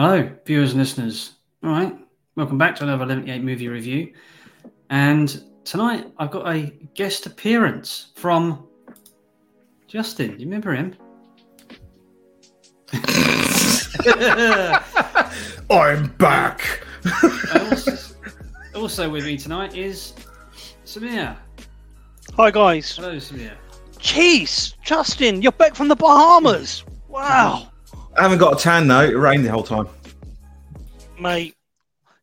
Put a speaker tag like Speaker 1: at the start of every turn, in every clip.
Speaker 1: Hello, viewers and listeners. All right, welcome back to another 78 movie review. And tonight I've got a guest appearance from Justin. Do you remember him?
Speaker 2: I'm back.
Speaker 1: also, also with me tonight is Samir.
Speaker 3: Hi guys.
Speaker 1: Hello, Samir.
Speaker 3: Jeez, Justin, you're back from the Bahamas. Wow,
Speaker 2: I haven't got a tan though. It rained the whole time.
Speaker 3: mate.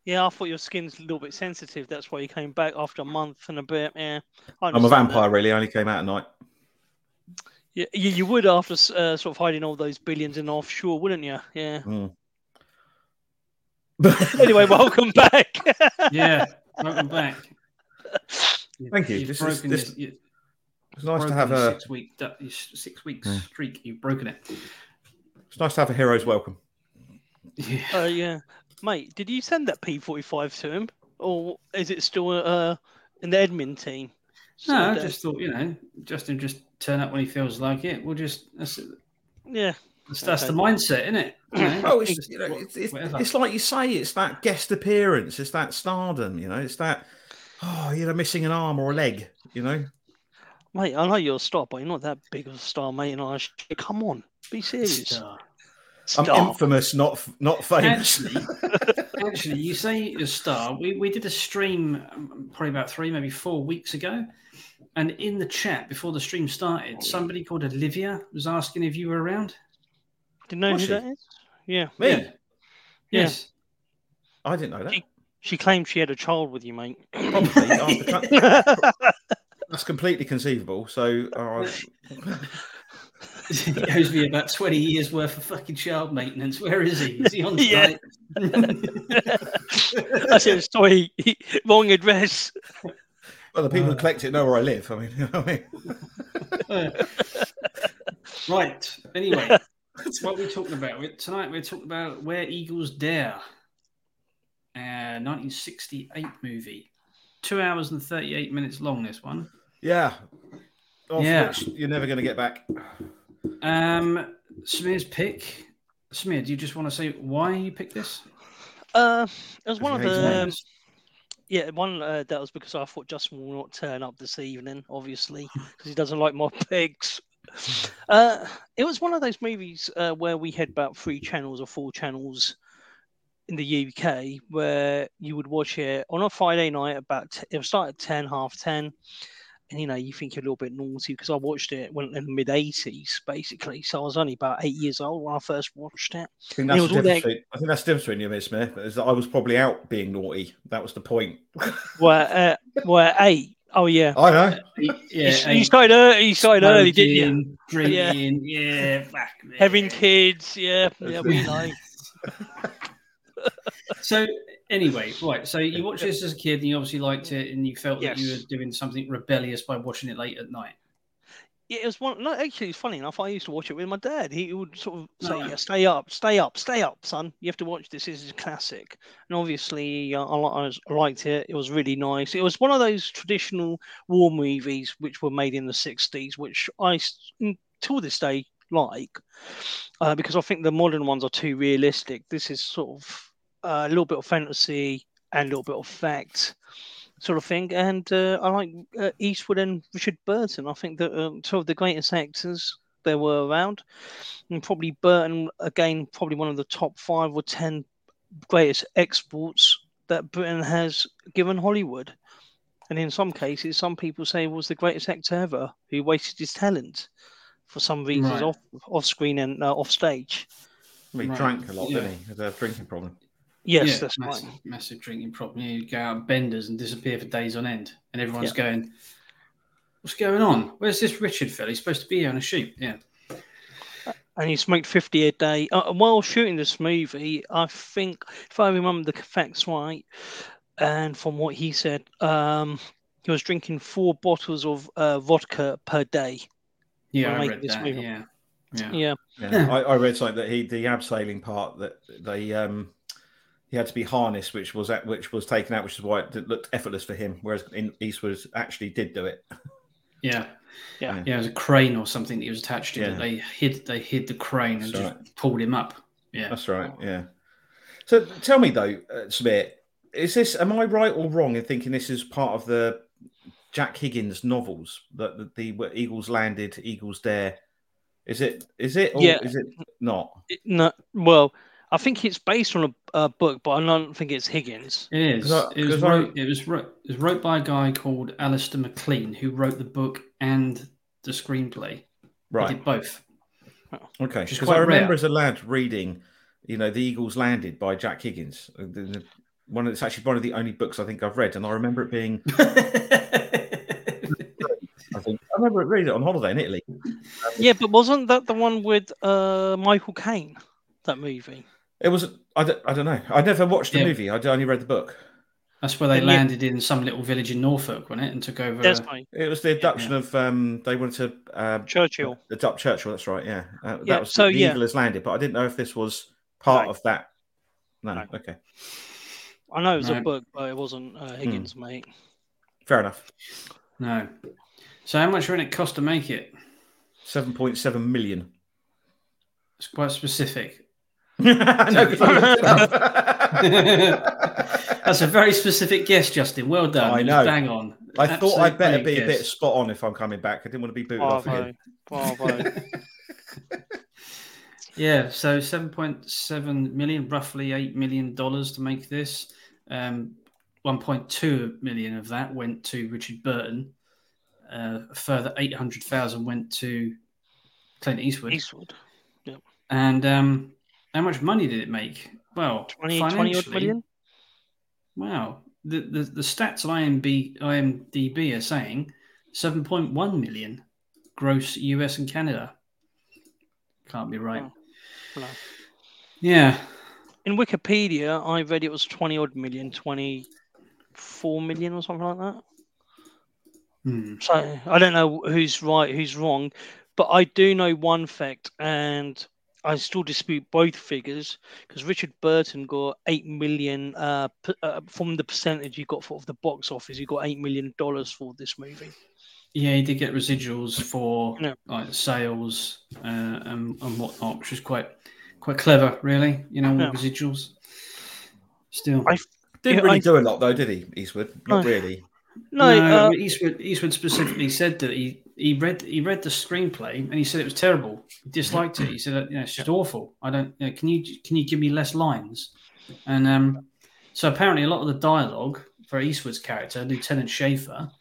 Speaker 3: Yeah, I thought your skin's a little bit sensitive. That's why you came back after a month and a bit. Yeah, I
Speaker 2: I'm a
Speaker 3: understand
Speaker 2: vampire, really. I only came out at night.
Speaker 3: Yeah, you, you would after uh, sort of hiding all those billions in offshore, wouldn't you? Yeah.
Speaker 2: Mm.
Speaker 3: Anyway, welcome back.
Speaker 1: Yeah, welcome back.
Speaker 2: Thank you.
Speaker 1: You've
Speaker 2: This is- this-
Speaker 1: your- you-
Speaker 2: It's nice to have a.
Speaker 1: six week six weeks
Speaker 2: Hmm.
Speaker 1: streak. You've broken it.
Speaker 2: It's nice to have a hero's welcome.
Speaker 1: Yeah.
Speaker 3: uh, yeah, mate. Did you send that P45 to him, or is it still uh in the admin team?
Speaker 1: No, I
Speaker 3: So,
Speaker 1: just thought you know, Justin just turn up when he feels like it. We'll just that's
Speaker 3: yeah.
Speaker 1: that's, that's
Speaker 3: Okay.
Speaker 1: the mindset, isn't it? You know,
Speaker 2: Oh, it's,
Speaker 1: just
Speaker 2: you know, it's, it's, it's like you say, it's that guest appearance, it's that stardom, you know, it's that, oh, you know, missing an arm or a leg, you know.
Speaker 3: Mate, I know you're a star, but you're not that big of a star, mate. And I, should, come on, be serious.
Speaker 1: Star.
Speaker 2: I'm
Speaker 3: Star.
Speaker 2: infamous, not not famous.
Speaker 1: Actually, actually, you say you're a star. We, we did a stream um, probably about three, maybe four weeks ago. And in the chat before the stream started, somebody called Olivia was asking if you were around.
Speaker 3: Do you know
Speaker 2: Was
Speaker 3: who
Speaker 2: she?
Speaker 3: that is? Yeah.
Speaker 2: Me?
Speaker 1: Yeah. Yes.
Speaker 2: I didn't know that.
Speaker 3: She claimed she had a child with you, mate.
Speaker 2: Probably after that's completely conceivable. So, uh,
Speaker 1: he owes me about 20 years worth of fucking child maintenance. Where is he? Is he on
Speaker 3: Yeah.
Speaker 1: site?
Speaker 3: I said, sorry, wrong address.
Speaker 2: well, the people
Speaker 1: Uh,
Speaker 2: who collect it know where I live. I mean, you know what I mean?
Speaker 1: right. Anyway, that's what are we talking about? Tonight we're talking about Where Eagles Dare, uh, 1968 movie. Two hours and 38 minutes long, this one.
Speaker 2: yeah. Off
Speaker 1: Yeah.
Speaker 2: which you're never going to get back.
Speaker 1: Um, Smear's pick. Smear, do you just want to say why you picked this?
Speaker 3: Uh, it was one of the.
Speaker 2: tomatoes.
Speaker 3: Yeah, one uh, that was because I thought Justin will not turn up this evening, obviously, because he doesn't like my picks. Uh, it was one of those movies uh, where we had about three channels or four channels in the UK where you would watch it on a Friday night about t- it would start at ten, half ten, and you know you think you're a little bit naughty because I watched it when in the mid '80s basically, so I was only about eight years old when I first watched it.
Speaker 2: I think that's
Speaker 3: was
Speaker 2: the difference.
Speaker 3: that-
Speaker 2: Between, I think that's the difference between you and me, Smith. Is that I was probably out being naughty. That was the point.
Speaker 3: Where uh, where eight? Oh yeah.
Speaker 2: I know.
Speaker 1: Yeah,
Speaker 3: you, you
Speaker 1: eight,
Speaker 3: started early. You started early, didn't you?
Speaker 1: smoking, Drinking, yeah, fuck me.
Speaker 3: Having kids, yeah, yeah, we know.
Speaker 1: So anyway, right. So you watched this as a kid, and you obviously liked it, and you felt that you were doing something rebellious by watching it late at night.
Speaker 3: Yeah, it was one. No, actually, it's funny enough. I used to watch it with my dad. He would sort of say,
Speaker 1: Right.
Speaker 3: yeah, "Stay up, stay up, stay up, son. You have to watch this. This is a classic." And obviously, uh, I, I, liked it. It was really nice. It was one of those traditional war movies which were made in the '60s, which I, until this day like, uh, because I think the modern ones are too realistic. This is sort of a little bit of fantasy and a little bit of fact sort of thing. And uh, I like uh, Eastwood and Richard Burton. I think that uh, two of the greatest actors there were around, and probably Burton again, probably one of the top five or ten greatest exports that Britain has given Hollywood. And in some cases, some people say he was the greatest actor ever who wasted his talent for some reasons
Speaker 1: Right.
Speaker 3: off off screen and uh, off stage.
Speaker 2: He
Speaker 1: Right.
Speaker 2: drank a lot,
Speaker 1: Yeah.
Speaker 2: didn't he? He had a drinking problem.
Speaker 3: Yes,
Speaker 1: Yeah,
Speaker 3: that's
Speaker 1: massive,
Speaker 3: right.
Speaker 1: massive drinking problem. You go out benders and disappear for days on end, and everyone's going, "What's going on? Where's this Richard fella? He's supposed to be here on a shoot." Yeah,
Speaker 3: and he smoked 50 a day. Uh, while shooting this movie, I think, if I remember the facts right, and from what he said, um, he was drinking four bottles of uh, vodka per day.
Speaker 1: yeah, I read
Speaker 3: this
Speaker 1: that.
Speaker 3: movie.
Speaker 1: Yeah, yeah,
Speaker 3: Yeah.
Speaker 2: Yeah.
Speaker 1: Yeah.
Speaker 2: I, I read something that he the abseiling part that they um he had to be harnessed, which was at, which was taken out, which is why it looked effortless for him. Whereas in Eastwood actually did do it.
Speaker 1: yeah.
Speaker 3: Yeah.
Speaker 1: Yeah, it was a crane or something that he was attached to.
Speaker 2: Yeah.
Speaker 1: That they hid. They hid the crane and
Speaker 2: That's
Speaker 1: just pulled him up. Yeah,
Speaker 2: That's right. Yeah. So tell me though, uh, Smith, is this? Am I right or wrong in thinking this is part of the Jack Higgins novels that the, the, the Eagles landed, Eagles dare? Is it? Is it? Or
Speaker 3: Yeah.
Speaker 2: Is it not?
Speaker 3: It- no, well, I think it's based on a, a book, but I don't think it's Higgins.
Speaker 1: It is.
Speaker 2: 'Cause I-
Speaker 1: it, was
Speaker 2: 'cause I-
Speaker 1: it was wrote. It was wrote by a guy called Alistair MacLean, who wrote the book and the screenplay. He
Speaker 2: Right.
Speaker 1: did both.
Speaker 2: Okay. Because I remember
Speaker 1: rare.
Speaker 2: as a lad reading, you know, the Eagles landed by Jack Higgins. The- the- One. of- It's actually one of the only books I think I've read, and I remember it being. I think I remember reading it on holiday in Italy.
Speaker 3: Yeah, but wasn't that the one with uh, Michael Caine? That movie.
Speaker 2: It was. I don't, I don't know. I never watched the
Speaker 1: Yeah.
Speaker 2: movie. I only read the book.
Speaker 1: That's where they
Speaker 3: And yet-
Speaker 1: landed in some little village in Norfolk, wasn't it, and took over.
Speaker 3: That's right.
Speaker 2: It was the abduction of. Um, they wanted to. Uh,
Speaker 3: Churchill.
Speaker 2: adopt Churchill. That's right. Yeah. Uh,
Speaker 3: Yeah,
Speaker 2: That was
Speaker 3: so,
Speaker 2: the
Speaker 3: yeah.
Speaker 2: Eagle has landed, but I didn't know if this was part
Speaker 3: No.
Speaker 2: of that. No.
Speaker 3: No.
Speaker 2: Okay.
Speaker 3: I know it was a book, but it wasn't uh, Higgins, mate.
Speaker 2: Fair enough.
Speaker 1: No. So how much would it cost to make it?
Speaker 2: Seven point seven million.
Speaker 1: It's quite specific. That's a very specific guess, Justin. Well done.
Speaker 2: I know.
Speaker 1: Bang on.
Speaker 2: I thought I'd better be
Speaker 1: brilliant
Speaker 2: a bit spot on if I'm coming back. I didn't want to be booted off again.
Speaker 3: Bravo.
Speaker 1: Yeah, so 7.7 million, roughly $8 million to make this. Um, 1.2 million of that went to Richard Burton. Uh, a further 800,000 went to Clint Eastwood.
Speaker 3: Eastwood. Yep.
Speaker 1: And um, how much money did it make? Well,
Speaker 3: 20, 20 odd million?
Speaker 1: Wow. The, the, the stats on IMB, IMDb are saying 7.1 million gross US and Canada. Can't be right.
Speaker 3: Oh, no.
Speaker 1: Yeah.
Speaker 3: In Wikipedia, I read it was 20 odd million, 24 million or something like that.
Speaker 1: Hmm.
Speaker 3: So I don't know who's right, who's wrong, but I do know one fact, and I still dispute both figures because Richard Burton got eight million uh, p- uh, from the percentage he got for of the box office. He got eight million dollars for this movie.
Speaker 1: Yeah, he did get residuals for
Speaker 3: Yeah.
Speaker 1: like sales uh, and, and whatnot, which is quite quite clever, really. You know,
Speaker 3: Yeah.
Speaker 1: residuals. Still,
Speaker 3: I-
Speaker 2: Didn't
Speaker 3: Yeah,
Speaker 2: really
Speaker 3: I-
Speaker 2: do a lot though, did he, Eastwood? Not
Speaker 3: No.
Speaker 2: really.
Speaker 3: No,
Speaker 1: no,
Speaker 3: uh,
Speaker 1: Eastwood Eastwood specifically said that he, he read he read the screenplay and he said it was terrible. He disliked it. He said, you know, it's just awful. I don't. You know, can you can you give me less lines? And um, so apparently a lot of the dialogue for Eastwood's character, Lieutenant Schaffer,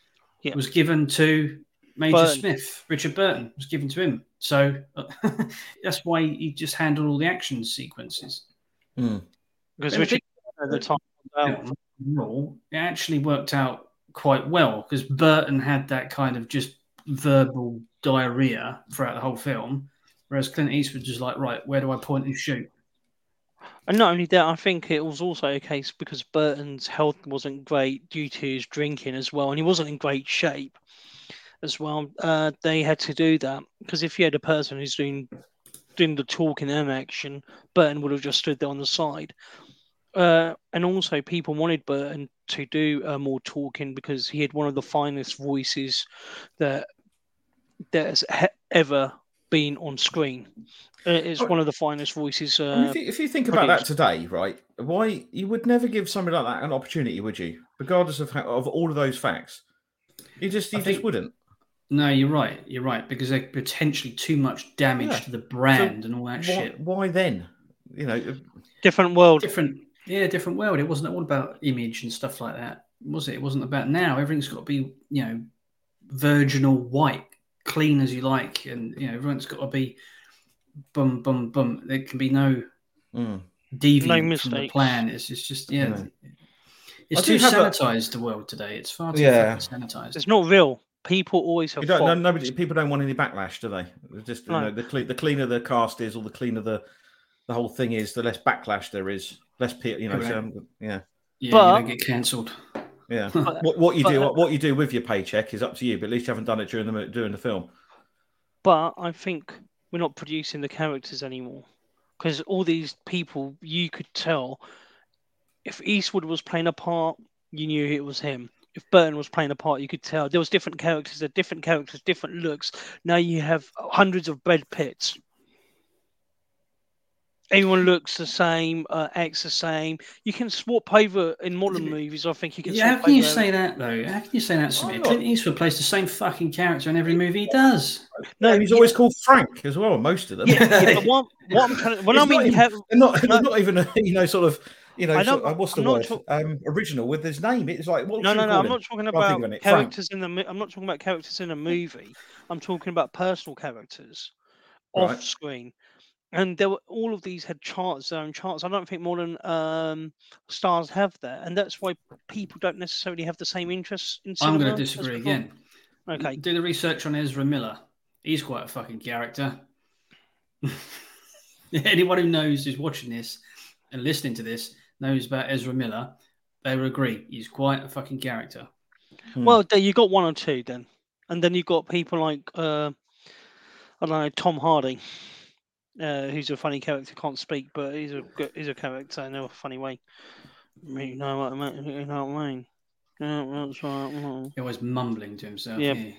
Speaker 3: Yeah.
Speaker 1: was given to Major
Speaker 3: Burton.
Speaker 1: Smith. Richard Burton was given to him. So that's why he just handled all the action sequences.
Speaker 2: Hmm.
Speaker 3: because Richard at the time. um,
Speaker 1: it actually worked out quite well because Burton had that kind of just verbal diarrhea throughout the whole film, whereas Clint Eastwood just like, right, where do I point and shoot?
Speaker 3: And not only that, I think it was also a case because Burton's health wasn't great due to his drinking as well, and he wasn't in great shape as well. Uh, they had to do that because if you had a person who's doing doing the talking and action, Burton would have just stood there on the side. Uh, and also, people wanted Burton to do uh, more talking because he had one of the finest voices that that has he- ever been on screen. Uh, It's
Speaker 2: Oh.
Speaker 3: one of the finest voices.
Speaker 2: I mean,
Speaker 3: Uh,
Speaker 2: if, you, if you think about that today, right? Why you would never give somebody like that an opportunity, would you? Regardless of how, of all of those facts, you just you
Speaker 1: I
Speaker 2: just
Speaker 1: think-
Speaker 2: wouldn't.
Speaker 1: No, you're right. You're right because they're potentially too much damage
Speaker 2: Yeah.
Speaker 1: to the brand and all that
Speaker 2: Why,
Speaker 1: shit.
Speaker 2: why then? You know,
Speaker 3: different world.
Speaker 1: Different, yeah, different world. It wasn't all about image and stuff like that, was it? It wasn't about now. Everything's got to be, you know, virginal white, clean as you like, and you know, everyone's got to be bum bum bum. There can be no
Speaker 2: mm.
Speaker 1: deviant from the plan. It's, it's just yeah.
Speaker 2: No.
Speaker 1: It's
Speaker 2: I
Speaker 1: too
Speaker 2: have a-
Speaker 1: sanitized the world today. It's far too
Speaker 2: Yeah.
Speaker 1: sanitized.
Speaker 3: It's not real. People always have
Speaker 2: you don't. No, nobody. People don't want any backlash, do they? It's Just you
Speaker 3: No.
Speaker 2: know, the cle- the cleaner the cast is, or the cleaner the the whole thing is, the less backlash there is. Less pe You know, so, um, yeah,
Speaker 1: Yeah,
Speaker 3: But-
Speaker 1: you don't get cancelled.
Speaker 2: Yeah.
Speaker 3: But-
Speaker 2: what, what you do,
Speaker 3: but- uh,
Speaker 2: what you do with your paycheck is up to you. But at least you haven't done it during the during the film.
Speaker 3: But I think we're not producing the characters anymore because all these people, you could tell if Eastwood was playing a part, you knew it was him. If Burton was playing a part, you could tell there was different characters, there different characters, different looks. Now you have hundreds of Brad Pitts. Everyone looks the same, uh, acts the same. You can swap over in modern movies. I think you can.
Speaker 1: Yeah, how
Speaker 3: swap
Speaker 1: can you
Speaker 3: over-
Speaker 1: say that though? How can you say that, Samir?
Speaker 2: I'm
Speaker 1: Clint Eastwood plays the same fucking character in every movie he does.
Speaker 3: No,
Speaker 2: and he's
Speaker 3: yeah,
Speaker 2: always called Frank as well. Most of them.
Speaker 3: yeah, yeah, but what, what I'm trying to, when
Speaker 2: It's
Speaker 3: I mean
Speaker 2: not even-
Speaker 3: have,
Speaker 2: They're not,
Speaker 3: No.
Speaker 2: they're not even, a, you know, sort of, you know,
Speaker 3: I know,
Speaker 2: sort of- what's the
Speaker 3: I'm not
Speaker 2: word?
Speaker 3: talk-
Speaker 2: um, original with his name. It's like, what
Speaker 3: no, no, no. I'm not talking about
Speaker 2: of it. Frank.
Speaker 3: characters in the. I'm not talking about characters in a movie. I'm talking about personal characters off
Speaker 2: Right.
Speaker 3: screen. And there were all of these had charts, their own charts. I don't think modern um, stars have that, and that's why people don't necessarily have the same interests in
Speaker 1: I'm going to disagree again.
Speaker 3: Okay.
Speaker 1: Do the research on Ezra Miller. He's quite a fucking character. Anyone who knows who's watching this and listening to this knows about Ezra Miller. They would agree he's quite a fucking character.
Speaker 2: Hmm.
Speaker 3: Well, there you got one or two then, and then you've got people like uh, I don't know Tom Hardy, uh, who's a funny character, can't speak, but he's a he's a character in a funny way. You know what I mean? You know what I mean? Yeah, that's right. mm.
Speaker 1: He's always mumbling to himself.
Speaker 3: Yeah.
Speaker 1: Yeah.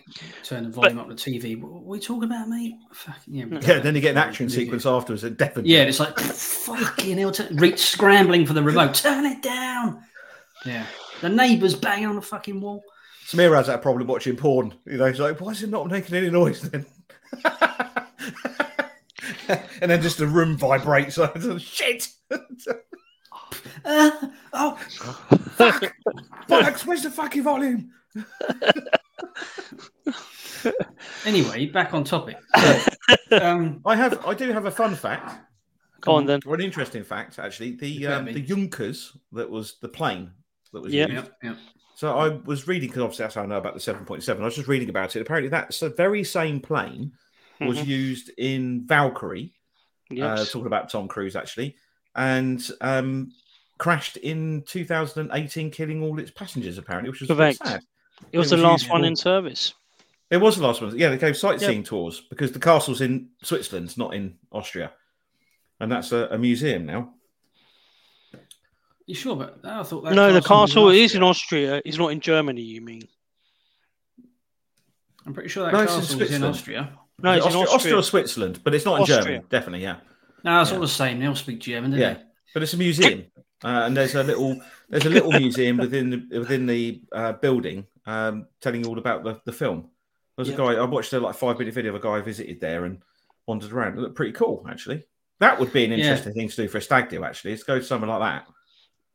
Speaker 1: Turn the volume up the TV. What, what are we talking about, mate? Fucking, yeah, we-
Speaker 2: Yeah, then you get an action
Speaker 1: Yeah.
Speaker 2: sequence afterwards at Devon.
Speaker 1: Yeah, and it's like fucking hell. Turn, reach scrambling for the remote. Turn it down. Yeah. The neighbours banging on the fucking wall.
Speaker 2: Samir has that problem watching porn. You know, he's like, why is it not making any noise then? and then just the room vibrates. Shit!
Speaker 1: Uh, oh, fuck!
Speaker 2: Bollocks, where's the fucking volume?
Speaker 1: anyway, back on topic. um,
Speaker 2: I have, I do have a fun fact.
Speaker 3: Go on then.
Speaker 2: Or an interesting fact, actually. The um, the. Junkers that was the plane that was
Speaker 3: Yep.
Speaker 2: used.
Speaker 1: yeah, yeah.
Speaker 2: So I was reading because obviously that's how I know about the seven point seven. I was just reading about it. Apparently, that's the very same plane was
Speaker 3: Mhm.
Speaker 2: used in Valkyrie. Uh, talking about Tom Cruise actually, and um, crashed in 2018, killing all its passengers. Apparently, which was a
Speaker 3: Correct.
Speaker 2: sad.
Speaker 3: it was
Speaker 2: it
Speaker 3: the
Speaker 2: was
Speaker 3: last
Speaker 2: used
Speaker 3: one in service.
Speaker 2: It was the last one. Yeah, they gave sightseeing tours because the castle's in Switzerland, not in Austria, and that's a, a museum now.
Speaker 1: You sure? But I thought that
Speaker 3: No, the
Speaker 1: castle was
Speaker 3: castle is in
Speaker 1: Austria.
Speaker 3: Austria. It's not in Germany. You mean?
Speaker 1: I'm pretty sure that
Speaker 2: No, in
Speaker 1: castle was in Austria.
Speaker 3: No, it's
Speaker 2: Austria,
Speaker 3: in
Speaker 2: Austria
Speaker 3: Austria.
Speaker 2: or Switzerland, but it's not in Germany. Definitely, yeah.
Speaker 1: No, it's
Speaker 2: Yeah.
Speaker 1: all the same. They all speak German, don't
Speaker 2: Yeah.
Speaker 1: they?
Speaker 2: But it's a museum, uh, and there's a little there's a little museum within the within the uh, building, um, telling you all about the, the film. There's
Speaker 1: Yeah.
Speaker 2: a guy I watched a like five minute video of a guy who visited there and wandered around. It looked pretty cool, actually. That would be an
Speaker 1: Yeah.
Speaker 2: interesting thing to do for a stag do. Actually, is go to somewhere like that.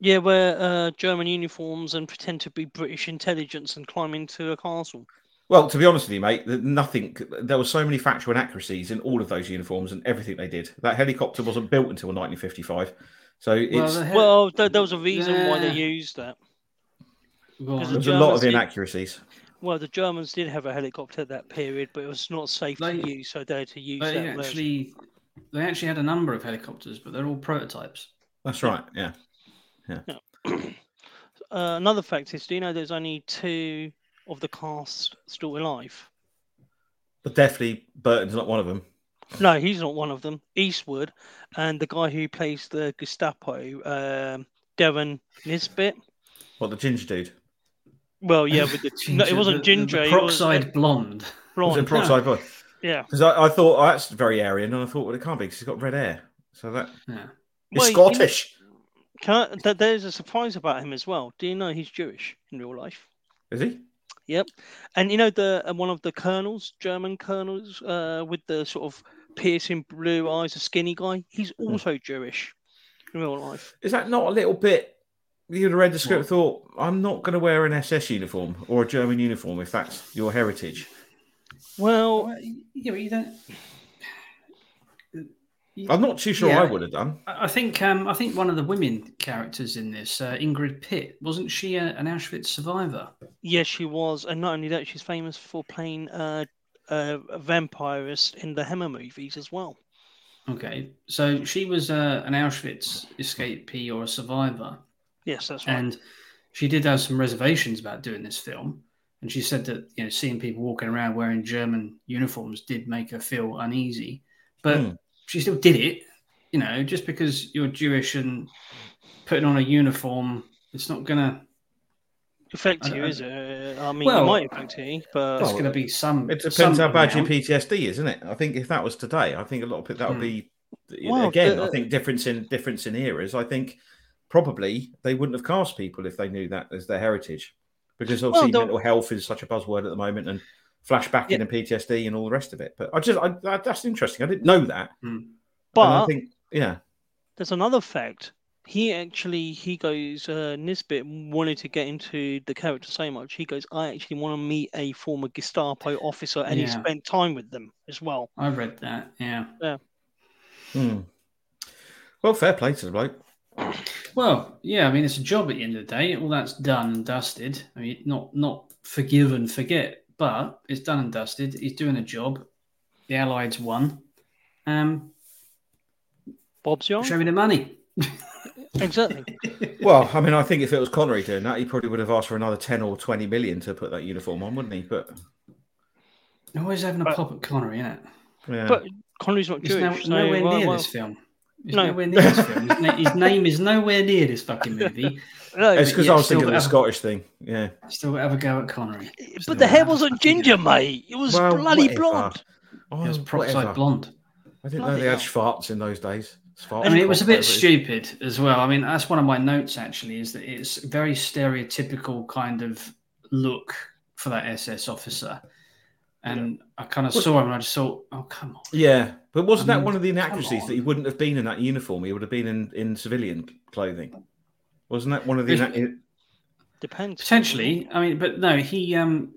Speaker 3: Yeah, wear uh, German uniforms and pretend to be British intelligence and climb into a castle.
Speaker 2: Well, to be honest with you, mate, nothing. There were so many factual inaccuracies in all of those uniforms and everything they did. That helicopter wasn't built until 1955, so it's
Speaker 1: Well, the he-
Speaker 3: Well, there, there was a reason why they used that.
Speaker 1: Go on.
Speaker 2: there's
Speaker 3: the
Speaker 2: a lot of
Speaker 3: Germans did-
Speaker 2: inaccuracies.
Speaker 3: Well, the Germans did have a helicopter at that period, but it was not safe
Speaker 1: They-
Speaker 3: to use, so they had to use
Speaker 1: They
Speaker 3: that. version.
Speaker 1: actually, they actually had a number of helicopters, but they're all prototypes.
Speaker 2: That's right. Yeah.
Speaker 3: uh, another fact is, do you know there's only two of the cast still alive?
Speaker 2: But definitely, Burton's not one of them.
Speaker 3: No, he's not one of them. Eastwood and the guy who plays the Gestapo, um, Derren Nesbitt.
Speaker 2: What the ginger dude?
Speaker 3: Well, yeah, with the no, it wasn't
Speaker 1: the- the-
Speaker 3: ginger.
Speaker 1: The,
Speaker 3: it was
Speaker 1: peroxide blonde.
Speaker 2: Was it
Speaker 3: blonde.
Speaker 2: peroxide boy?
Speaker 3: Yeah.
Speaker 2: Because I, I thought oh, that's very Aryan, and I thought, well, it can't be because he's got red hair. So that
Speaker 1: Yeah.
Speaker 2: he's
Speaker 3: Well, you know-
Speaker 2: Scottish.
Speaker 3: Can I, th- there's a surprise about him as well. Do you know he's Jewish in real life?
Speaker 2: Is he?
Speaker 3: Yep. And you know the uh, one of the colonels, German colonels, uh, with the sort of piercing blue eyes, a skinny guy. He's
Speaker 2: Hmm.
Speaker 3: also Jewish in real life.
Speaker 2: Is that not a little bit? You'd have read the script, thought, I'm not going to wear an SS uniform or a German uniform if that's your heritage.
Speaker 3: Well,
Speaker 1: Well, yeah, but you don't.
Speaker 2: I'm not too sure
Speaker 1: Yeah.
Speaker 2: I would have done.
Speaker 1: I I think um, I think one of the women characters in this, uh, Ingrid Pitt, wasn't she a, an Auschwitz survivor?
Speaker 3: yes, she was, and not only that, she's famous for playing uh, uh, a vampirist in the Hammer movies as well.
Speaker 1: Okay, so she was uh, an Auschwitz escapee or a survivor,
Speaker 3: Yes, that's right.
Speaker 1: and she did have some reservations about doing this film. And she said that you know seeing people walking around wearing German uniforms did make her feel uneasy, but
Speaker 2: Hmm.
Speaker 1: She still did it. You know, just because you're Jewish and putting on a uniform, it's not gonna.
Speaker 3: affect you, is it? I mean,
Speaker 1: Well-
Speaker 3: it might affect you, but
Speaker 1: There's
Speaker 2: Well,
Speaker 1: going to be some.
Speaker 2: It depends
Speaker 1: some
Speaker 2: how bad your. PTSD is, isn't it? I think if that was today, I think a lot of it that would
Speaker 1: Hmm.
Speaker 2: be
Speaker 3: Well,
Speaker 2: again,
Speaker 3: uh,
Speaker 2: I think difference in difference in eras. I think probably they wouldn't have cast people if they knew that as their heritage, because obviously
Speaker 3: the-
Speaker 2: mental health is such a buzzword at the moment, and flashbacking
Speaker 3: Yeah.
Speaker 2: and PTSD and all the rest of it. But I just, I, that- that's interesting. I didn't know that. And
Speaker 3: But
Speaker 2: I think, yeah,
Speaker 3: there's another fact. He actually he goes uh, Nesbitt wanted to get into the character so much. He goes, I actually want to meet a former Gestapo officer, and he spent time with them as well.
Speaker 1: I read that. Yeah. Yeah.
Speaker 2: Hmm. Well, fair play to the bloke.
Speaker 1: Well, yeah. I mean, it's a job at the end of the day. All that's done and dusted. I mean, not not forgive and forget, but it's done and dusted. He's doing a job. The Allies won. Um,
Speaker 3: Bob's young,
Speaker 1: show me the money.
Speaker 3: exactly.
Speaker 2: Well, I mean, I think if it was Connery doing that, he probably would have asked for another ten or twenty million to put that uniform on, wouldn't he? But
Speaker 1: Always having a
Speaker 3: But-
Speaker 1: pop at Connery, isn't it?
Speaker 2: Yeah,
Speaker 3: But Connery's not
Speaker 1: He's no,
Speaker 3: so
Speaker 1: nowhere
Speaker 3: well,
Speaker 1: near
Speaker 3: well,
Speaker 1: this film. He's
Speaker 3: No.
Speaker 1: nowhere near this film. His, na- his name is nowhere near this fucking movie.
Speaker 3: no,
Speaker 2: it's because
Speaker 1: yeah,
Speaker 2: I was thinking of the
Speaker 1: have-
Speaker 2: Scottish thing. Yeah,
Speaker 1: Still have a go at Connery.
Speaker 3: but the hair wasn't ginger, mate. It was
Speaker 2: Well,
Speaker 3: bloody
Speaker 2: whatever.
Speaker 3: blonde.
Speaker 2: oh,
Speaker 1: It was
Speaker 2: peroxide
Speaker 1: blonde.
Speaker 2: I didn't know they had
Speaker 3: hell.
Speaker 2: farts in those days. Farts
Speaker 1: I mean, it was a bit
Speaker 2: whatever
Speaker 1: stupid as well. I mean, that's one of my notes actually, is that it's very stereotypical kind of look for that SS officer. And I kind of
Speaker 2: Was-
Speaker 1: saw him and I just thought, oh, come on.
Speaker 2: Yeah, but wasn't
Speaker 1: I
Speaker 2: that one of the inaccuracies that he wouldn't have been in that uniform? He would have been in, in civilian clothing. Wasn't that one of the?
Speaker 1: Yes.
Speaker 2: inac-
Speaker 3: Depends.
Speaker 1: Potentially. I mean, but no, he, um,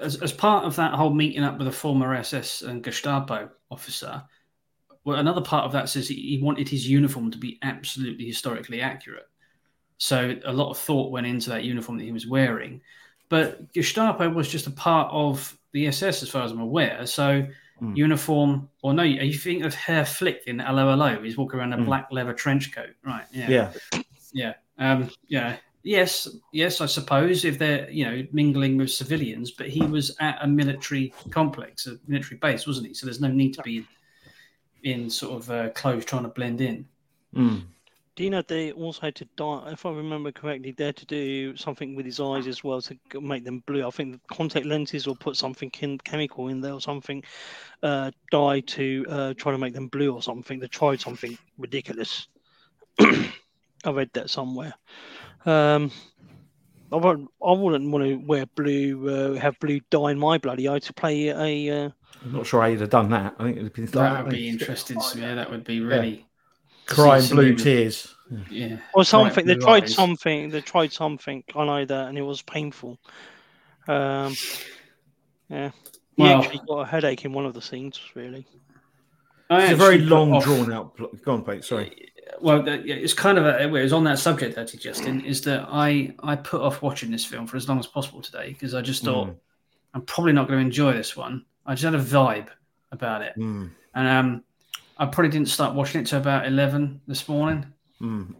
Speaker 1: as, as part of that whole meeting up with a former SS and Gestapo officer, well, another part of that says he, he wanted his uniform to be absolutely historically accurate. So a lot of thought went into that uniform that he was wearing. But Gestapo was just a part of the SS, as far as I'm aware. So
Speaker 2: Hmm.
Speaker 1: uniform, or no, you think of Herr Flick in 'Allo 'Allo. He's walking around a
Speaker 2: Hmm.
Speaker 1: black leather trench coat, right? Yeah,
Speaker 2: yeah,
Speaker 1: yeah, um, yeah. Yes, yes, I suppose if they're you know mingling with civilians, but he was at a military complex, a military base, wasn't he? So there's no need to be in, in sort of uh, clothes trying to blend in.
Speaker 2: Mm.
Speaker 3: Do you know they also had to dye, if I remember correctly, they had to do something with his eyes as well to make them blue. I think the contact lenses or put something in, chemical in there or something, uh, dye to uh, try to make them blue or something. They tried something ridiculous. I read that somewhere. Um, I wouldn't, I wouldn't want to wear blue, uh, have blue dye in my bloody eye to play a. Uh,
Speaker 2: I'm not sure how you'd have done that. I think it'd been
Speaker 1: That would be interesting. So yeah, that would be really
Speaker 2: Crying blue
Speaker 1: somebody
Speaker 2: tears.
Speaker 1: yeah.
Speaker 3: or something. They tried
Speaker 1: eyes.
Speaker 3: something. They tried something. I know that, and it was painful. Um, yeah, he
Speaker 1: Well-
Speaker 3: actually got a headache in one of the scenes. Really,
Speaker 1: I
Speaker 2: It's a very long,
Speaker 1: off-
Speaker 2: drawn out. Pl- Go on, Pete. Sorry.
Speaker 1: Well, it's kind of a, it was on that subject actually, Justin. Is that I I put off watching this film for as long as possible today because I just thought
Speaker 2: Mm.
Speaker 1: I'm probably not going to enjoy this one. I just had a vibe about it,
Speaker 2: Mm.
Speaker 1: and um, I probably didn't start watching it till about eleven this morning.
Speaker 2: Mm.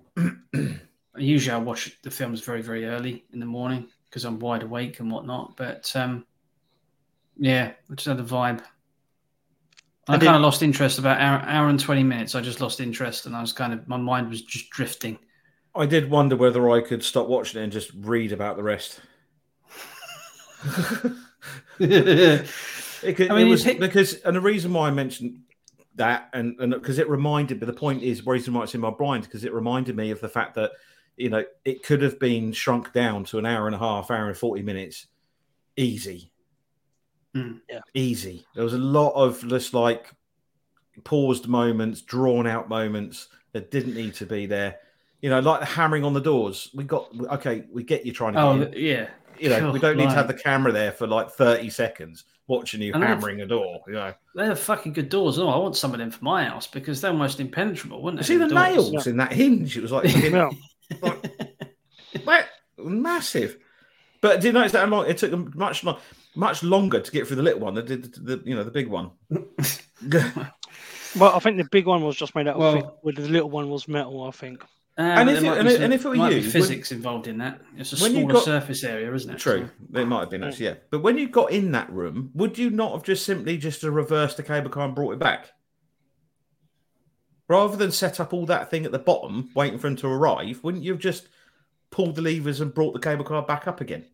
Speaker 1: Usually, I watch the films very very early in the morning because I'm wide awake and whatnot. But um, yeah, I just had a vibe. I,
Speaker 3: I
Speaker 1: kind of lost interest about hour, hour and twenty minutes. I just lost interest, and I was kind of my mind was just drifting.
Speaker 2: I did wonder whether I could stop watching it and just read about the rest. It, could,
Speaker 1: I mean,
Speaker 2: it was
Speaker 1: pick-
Speaker 2: because, and the reason why I mentioned that, and and because it reminded me, the point is, the reason why it's in my mind, because it reminded me of the fact that, you know, it could have been shrunk down to an hour and a half, hour and 40 minutes, easy.
Speaker 1: Mm.
Speaker 3: Yeah.
Speaker 2: Easy. There was a lot of just like paused moments, drawn out moments that didn't need to be there. You know, like the hammering on the doors. We got, okay, we get you trying to get
Speaker 1: Oh
Speaker 2: in
Speaker 1: yeah.
Speaker 2: you know, we don't need to have the camera there for like 30 seconds watching you
Speaker 1: I know.
Speaker 2: hammering a door. You know,
Speaker 1: They're fucking good doors. Oh, I want some of them for my house because they're almost impenetrable, wouldn't they?
Speaker 2: see the
Speaker 1: doors?
Speaker 2: nails in that hinge. It was like fucking- Like, massive. But did you notice that how long it took them much long, much longer to get through the little one than did the, the you know the big one.
Speaker 3: Well, I think the big one was just made out of
Speaker 1: Well-
Speaker 3: well, where the little one was metal. I think.
Speaker 1: Uh,
Speaker 2: And if it- and if- and if it were you,
Speaker 1: physics involved in that. It's a
Speaker 2: When
Speaker 1: smaller
Speaker 2: got-
Speaker 1: surface area, isn't it?
Speaker 2: True, it might have been actually yeah. But when you got in that room, would you not have just simply just reversed the cable car and brought it back? Rather than set up all that thing at the bottom, waiting for him to arrive, wouldn't you have just pulled the levers and brought the cable car back up again?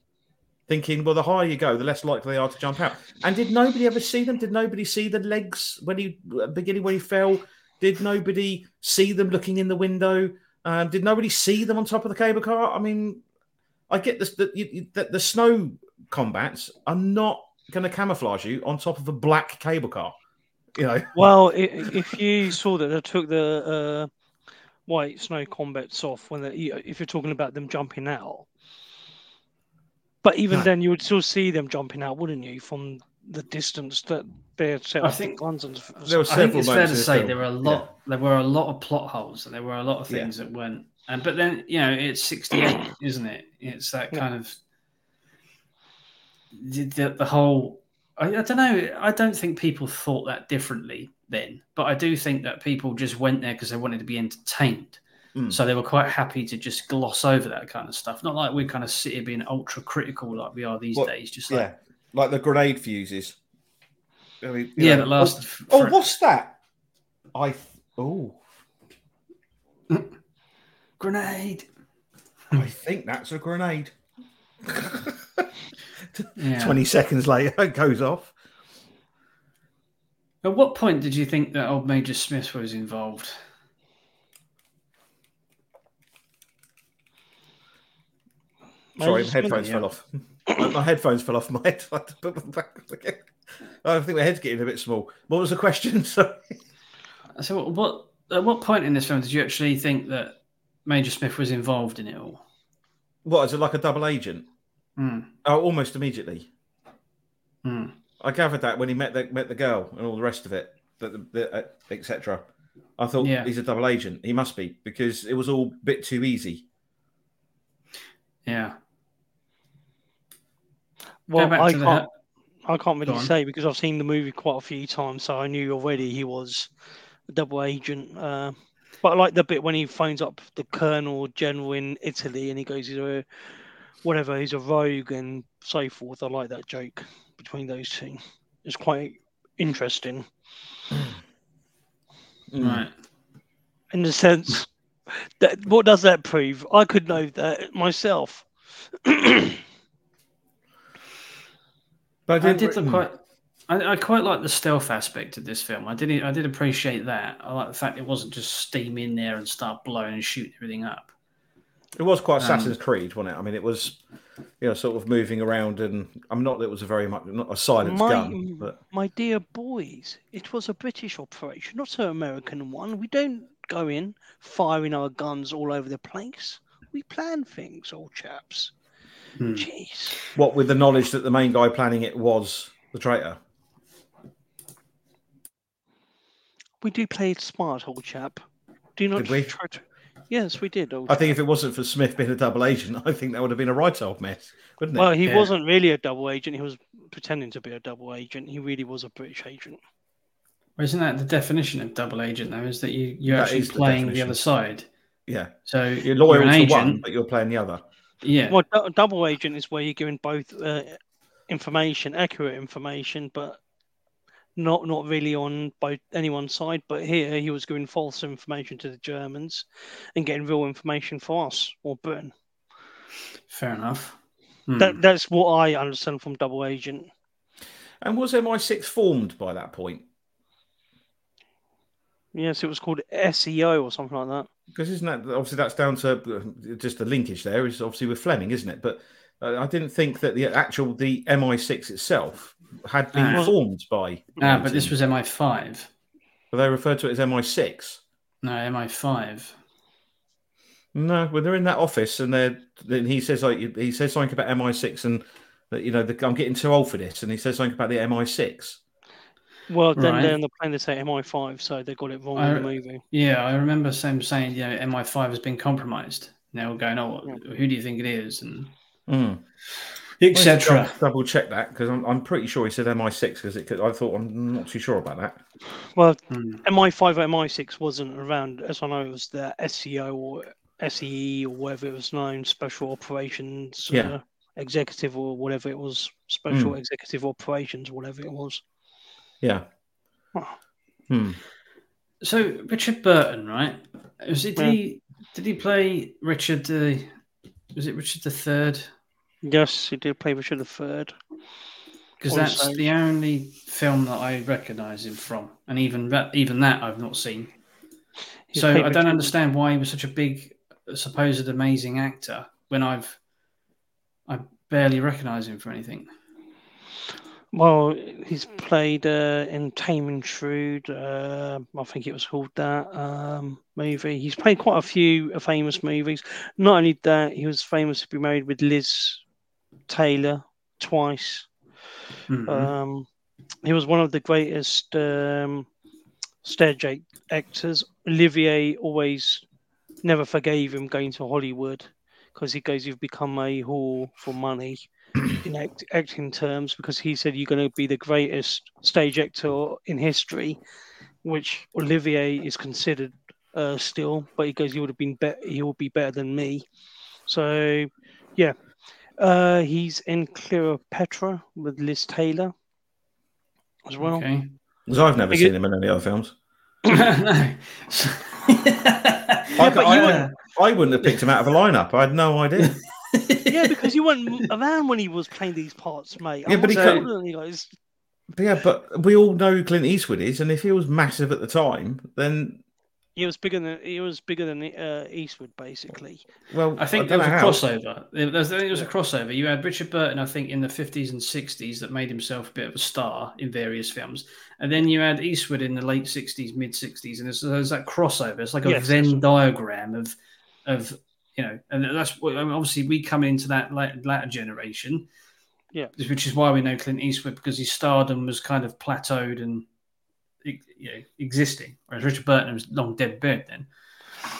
Speaker 2: Thinking, well, the higher you go, the less likely they are to jump out. And did nobody ever see them? Did nobody see the legs when he beginning when he fell? Did nobody see them looking in the window? Um, did nobody see them on top of the cable car? I mean, I get this that the, the snow combats are not going to camouflage you on top of a black cable car. You know.
Speaker 3: Well, if you saw that they took the uh, white snow combats off when they, if you're talking about them jumping out, but even no. then you would still see them jumping out, wouldn't you, from the distance that they're set I think guns and
Speaker 1: there were I think it's fair to say there were a lot yeah. there were a lot of plot holes and there were a lot of things yeah. that weren't and but then you know it's 68 isn't it it's that kind yeah. of the, the, the whole I, I, don't know i don't think people thought that differently then but i do think that people just went there because they wanted to be entertained mm. so they were quite happy to just gloss over that kind of stuff not like we kind of sit here being ultra critical like we are these days just like
Speaker 2: like the grenade fuses.
Speaker 1: I mean, yeah, know, that lasted.
Speaker 2: Oh, for... oh, what's that? I oh,
Speaker 1: grenade.
Speaker 2: I think that's a grenade. yeah. Twenty seconds later, it goes off.
Speaker 1: At what point did you think that old Major Smith was involved?
Speaker 2: Sorry, headphones yeah. fell off my headphones fell off my head. I to put them back again. I think my head's getting a bit small. What was the question? Sorry.
Speaker 1: So, what at what point in this film did you actually think that Major Smith was involved in it all?
Speaker 2: What is it like a double agent?
Speaker 1: Mm.
Speaker 2: Oh, almost immediately.
Speaker 1: Mm.
Speaker 2: I gathered that when he met the met the girl and all the rest of it, uh, etc. I thought yeah. he's a double agent. He must be because it was all a bit too easy.
Speaker 1: Yeah.
Speaker 3: Well, I can't. The... I can't really say because I've seen the movie quite a few times, so I knew already he was a double agent. Uh, but I like the bit when he phones up the colonel general in Italy and he goes, he's a whatever, he's a rogue and so forth. I like that joke between those two. It's quite interesting.
Speaker 1: Right.
Speaker 3: In the sense that what does that prove? I could know that myself.
Speaker 1: But I, I did look quite. I, I, quite like the stealth aspect of this film. I did. I did appreciate that. I like the fact it wasn't just steam in there and start blowing and shooting everything up.
Speaker 2: It was quite um, Assassin's um, Creed, wasn't it? I mean, it was, you know, sort of moving around, and I'm not. It was a very much not a silent gun, but
Speaker 3: my dear boys, it was a British operation, not an American one. We don't go in firing our guns all over the place. We plan things, old chaps. Hmm. Jeez.
Speaker 2: What with the knowledge that the main guy planning it was the traitor?
Speaker 3: We do play it smart, old chap. Do not
Speaker 2: did we?
Speaker 3: try to. Yes, we did.
Speaker 2: I think if it wasn't for Smith being a double agent, I think that would have been a right old mess, wouldn't it?
Speaker 3: Well, he yeah. wasn't really a double agent. He was pretending to be a double agent. He really was a British agent.
Speaker 1: Well, isn't that the definition of double agent, though? Is that you, you're that actually playing the, the, other side?
Speaker 2: Yeah.
Speaker 1: So
Speaker 2: you're loyal you're to agent, one, but you're playing the other.
Speaker 1: Yeah.
Speaker 3: Well, double agent is where you're giving both uh, information, accurate information, but not not really on both anyone's side. But here he was giving false information to the Germans and getting real information for us or Britain.
Speaker 1: Fair enough.
Speaker 3: Hmm. That that's what I understand from double agent.
Speaker 2: And was MI6 formed by that point?
Speaker 3: Yes, it was called SEO or something like that.
Speaker 2: Because isn't that obviously that's down to uh, just the linkage there is obviously with Fleming, isn't it? But uh, I didn't think that the actual the MI6 itself had been uh, formed by.
Speaker 1: Ah, but this was MI5.
Speaker 2: But they referred to it as MI6.
Speaker 1: No, MI5.
Speaker 2: No, when they're in that office and they're then he says like he says something about MI6 and that you know the, I'm getting too old for this, and he says something about the MI6.
Speaker 3: Well, then right. they're on the plane they say MI5, so they got it wrong I, in the movie.
Speaker 1: Yeah, I remember Sam saying, yeah, MI5 has been compromised. Now we're going, oh, yeah. who do you think it is? And
Speaker 2: mm.
Speaker 1: etc.
Speaker 2: Double check that because I'm, I'm pretty sure he said MI6 because it could, I thought I'm not too sure about that.
Speaker 3: Well, mm. MI5 or MI6 wasn't around, as I know, it was the SEO or SEE or whatever it was known, Special Operations
Speaker 2: yeah. Uh,
Speaker 3: Executive or whatever it was, Special mm. Executive Operations, whatever it was.
Speaker 2: Yeah.
Speaker 3: Oh.
Speaker 2: Hmm.
Speaker 1: So Richard Burton, right? Was it? Did yeah. he did he play Richard? The was it Richard the Third?
Speaker 3: Yes, he did play Richard the Third.
Speaker 1: Because that's the only film that I recognise him from, and even that, even that I've not seen.
Speaker 3: He's
Speaker 1: So I don't
Speaker 3: Richard-
Speaker 1: understand why he was such a big, supposed amazing actor when I've I barely recognise him for anything.
Speaker 3: Well, he's played uh, in Tame and Shrewd. Uh, I think it was called that um, movie. He's played quite a few famous movies. Not only that, he was famous to be married with Liz Taylor twice.
Speaker 1: Mhm.
Speaker 3: Um, he was one of the greatest um, stage actors. Olivier always never forgave him going to Hollywood because he goes, "You've become a whore for money." In act- acting terms, because he said you're going to be the greatest stage actor in history, which Olivier is considered uh, still. But he goes, "You would have been better. He will be better than me." So, yeah, uh, he's in Cleopatra with Liz Taylor as well.
Speaker 1: Okay.
Speaker 2: Because I've never
Speaker 3: Are
Speaker 2: seen him in any other films.
Speaker 1: no.
Speaker 2: I,
Speaker 3: but you
Speaker 2: I,
Speaker 3: wouldn't-
Speaker 2: I wouldn't have picked him out of a lineup. I had no idea.
Speaker 3: yeah, because you weren't around when he was playing these parts, mate.
Speaker 2: Yeah, but he
Speaker 3: I'm
Speaker 2: can't-
Speaker 3: guys.
Speaker 2: But yeah, but we all know who Clint Eastwood is, and if he was massive at the time, then
Speaker 3: He was bigger than he was bigger than uh, Eastwood, basically.
Speaker 2: well,
Speaker 1: I think
Speaker 2: don't
Speaker 1: there was a
Speaker 2: how.
Speaker 1: crossover. There was, I think there was a crossover. You had Richard Burton, I think, in the 50s and 60s that made himself a bit of a star in various films. And then you had Eastwood in the late 60s, mid 60s. And there's, there's that crossover. It's like a
Speaker 3: Yes,
Speaker 1: Venn diagram of, of, you know, and that's what, I mean, obviously we come into that later, latter generation.
Speaker 3: Yeah.
Speaker 1: Which is why we know Clint Eastwood because his stardom was kind of plateaued and you know, existing, whereas Richard Burton was long dead bird then.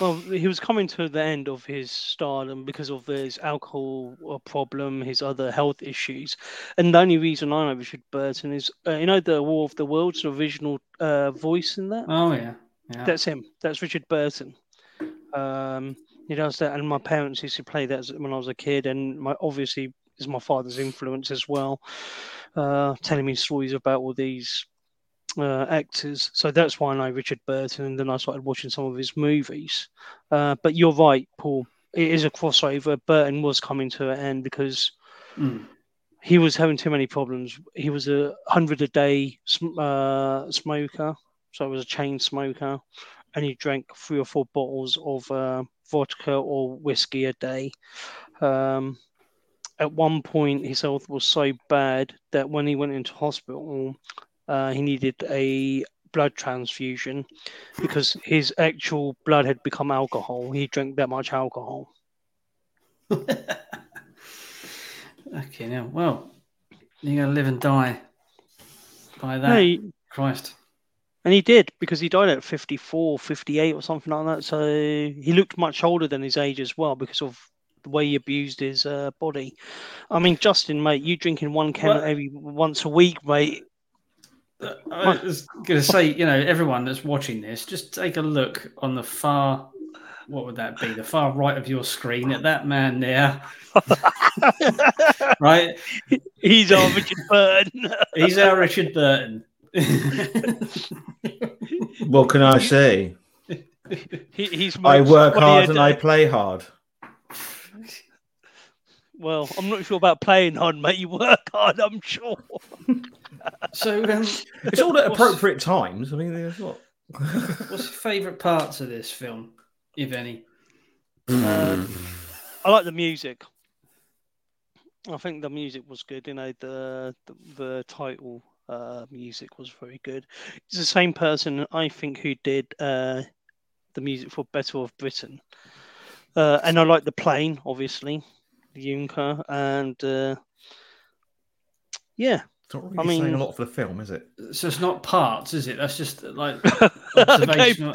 Speaker 3: Well, he was coming to the end of his stardom because of his alcohol uh, problem, his other health issues, and the only reason I know Richard Burton is, uh, you know, the War of the Worlds original uh, voice in that.
Speaker 1: Oh yeah, yeah.
Speaker 3: That's him. That's Richard Burton. Um, he does that, and my parents used to play that when I was a kid, and my obviously is my father's influence as well, uh, telling me stories about all these uh, actors. So that's why I know Richard Burton, and then I started watching some of his movies. Uh, but you're right, Paul. It is a crossover. Burton was coming to an end because
Speaker 1: Mm.
Speaker 3: he was having too many problems. He was a hundred a day sm- uh, smoker, so he was a chain smoker, and he drank three or four bottles of uh, vodka or whiskey a day. Um, at one point, his health was so bad that when he went into hospital, uh, he needed a blood transfusion because his actual blood had become alcohol. He drank that much alcohol.
Speaker 1: Okay, now, well, you're going to live and die by that.
Speaker 3: No,
Speaker 1: Christ.
Speaker 3: And he did because he died at 54, 58 or something like that. So he looked much older than his age as well because of the way he abused his uh, body. I mean, Justin, mate, you drinking one can
Speaker 1: Well-
Speaker 3: every once a week, mate.
Speaker 1: I was going to say, you know, everyone that's watching this, just take a look on the far, what would that be? The far right of your screen at that man there, right?
Speaker 3: He's our Richard Burton.
Speaker 1: He's our Richard Burton.
Speaker 2: What can I say?
Speaker 3: he, he's
Speaker 2: I work hard and I play hard.
Speaker 3: Well, I'm not sure about playing hard, mate. You work hard, I'm sure.
Speaker 1: so, um,
Speaker 2: It's all at appropriate times. I mean, there's what?
Speaker 1: What's your favourite parts of this film, if any?
Speaker 3: Um, I like the music. I think the music was good. You know, the the, the title uh, music was very good. It's the same person I think who did uh, the music for Battle of Britain, uh, and I like the plane, obviously, the Junker, and uh, yeah,
Speaker 2: It's not really
Speaker 3: I mean-
Speaker 2: saying a lot for the film, is it?
Speaker 1: So it's not parts, is it? That's just like
Speaker 3: okay,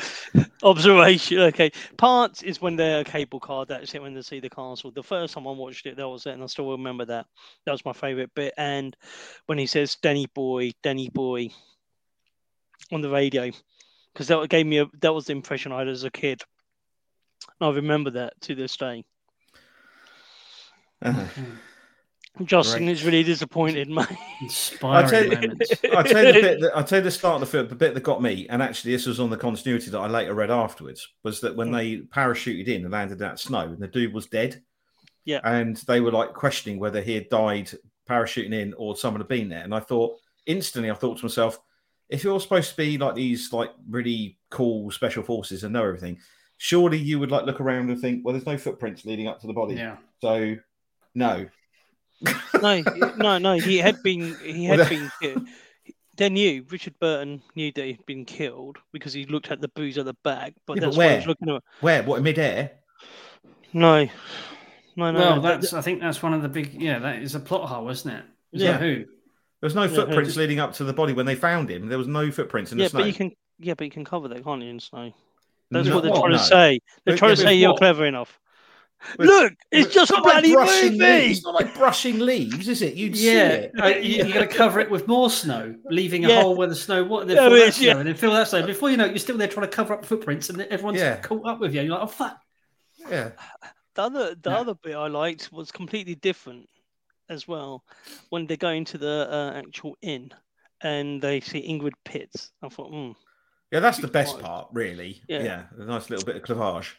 Speaker 3: observation. Okay, parts is when they're a cable car. That's it when they see the castle. The first time I watched it, that was it, and I still remember that. That was my favorite bit. And when he says "Danny boy, Danny boy" on the radio, because that gave me a that was the impression I had as a kid. And I remember that to this day.
Speaker 2: Uh,
Speaker 3: Justin
Speaker 1: Great.
Speaker 3: is really disappointed, mate.
Speaker 1: Inspiring
Speaker 2: I tell you-
Speaker 1: moments.
Speaker 2: I tell you the bit. That, I tell you the start of the film. The bit that got me, and actually this was on the continuity that I later read afterwards, was that when
Speaker 3: Hmm.
Speaker 2: they parachuted in and landed in that snow, and the dude was dead.
Speaker 3: Yeah.
Speaker 2: And they were like questioning whether he had died parachuting in or someone had been there. And I thought instantly, I thought to myself, if you're supposed to be like these like really cool special forces and know everything, surely you would like look around and think, well, there's no footprints leading up to the body.
Speaker 1: Yeah.
Speaker 2: So no.
Speaker 3: No, no, no. He had been. He had been. ki- They knew Richard Burton knew that he'd been killed because he looked at the booze at the back. But
Speaker 2: Yeah, but
Speaker 3: that's why he was
Speaker 2: where?
Speaker 3: looking at.
Speaker 2: Where? What? Mid air?
Speaker 3: No, no, no.
Speaker 1: well,
Speaker 3: no,
Speaker 1: that's. I think that's one of the big. Yeah, that is a plot hole, isn't it? Is
Speaker 3: Yeah.
Speaker 1: who?
Speaker 2: There was no
Speaker 3: Yeah,
Speaker 2: footprints leading up to the body when they found him. There was no footprints in
Speaker 3: yeah,
Speaker 2: the snow.
Speaker 3: but you can. Yeah, but you can cover that, can't you? In snow. That's
Speaker 2: No,
Speaker 3: what they're
Speaker 2: what?
Speaker 3: trying
Speaker 2: No.
Speaker 3: to say. They're
Speaker 2: But-
Speaker 3: trying
Speaker 2: yeah,
Speaker 3: to say you're
Speaker 2: what?
Speaker 3: clever enough.
Speaker 2: But-
Speaker 3: Look, it's just a
Speaker 2: not like
Speaker 3: bloody
Speaker 2: brushing
Speaker 3: movie.
Speaker 2: leaves. It's not like brushing leaves, is it? You'd see
Speaker 1: Yeah,
Speaker 2: it.
Speaker 1: uh, you, you got to cover it with more snow, leaving a
Speaker 3: Yeah.
Speaker 1: hole where the snow. What? Then
Speaker 3: Yeah,
Speaker 1: fill
Speaker 3: it
Speaker 1: that
Speaker 3: is,
Speaker 1: snow,
Speaker 3: yeah.
Speaker 1: and then fill that snow. Before you know, it, you're still there trying to cover up footprints, and everyone's
Speaker 2: Yeah.
Speaker 1: caught up with you. You're like, oh fuck.
Speaker 2: Yeah.
Speaker 3: The other, the
Speaker 1: Yeah.
Speaker 3: other bit I liked was completely different as well. When they go into the uh, actual inn and they see Ingrid Pitts, I thought, hmm.
Speaker 2: Yeah, that's the best
Speaker 3: Right.
Speaker 2: part, really. Yeah.
Speaker 3: Yeah.
Speaker 2: a nice little bit of clavage.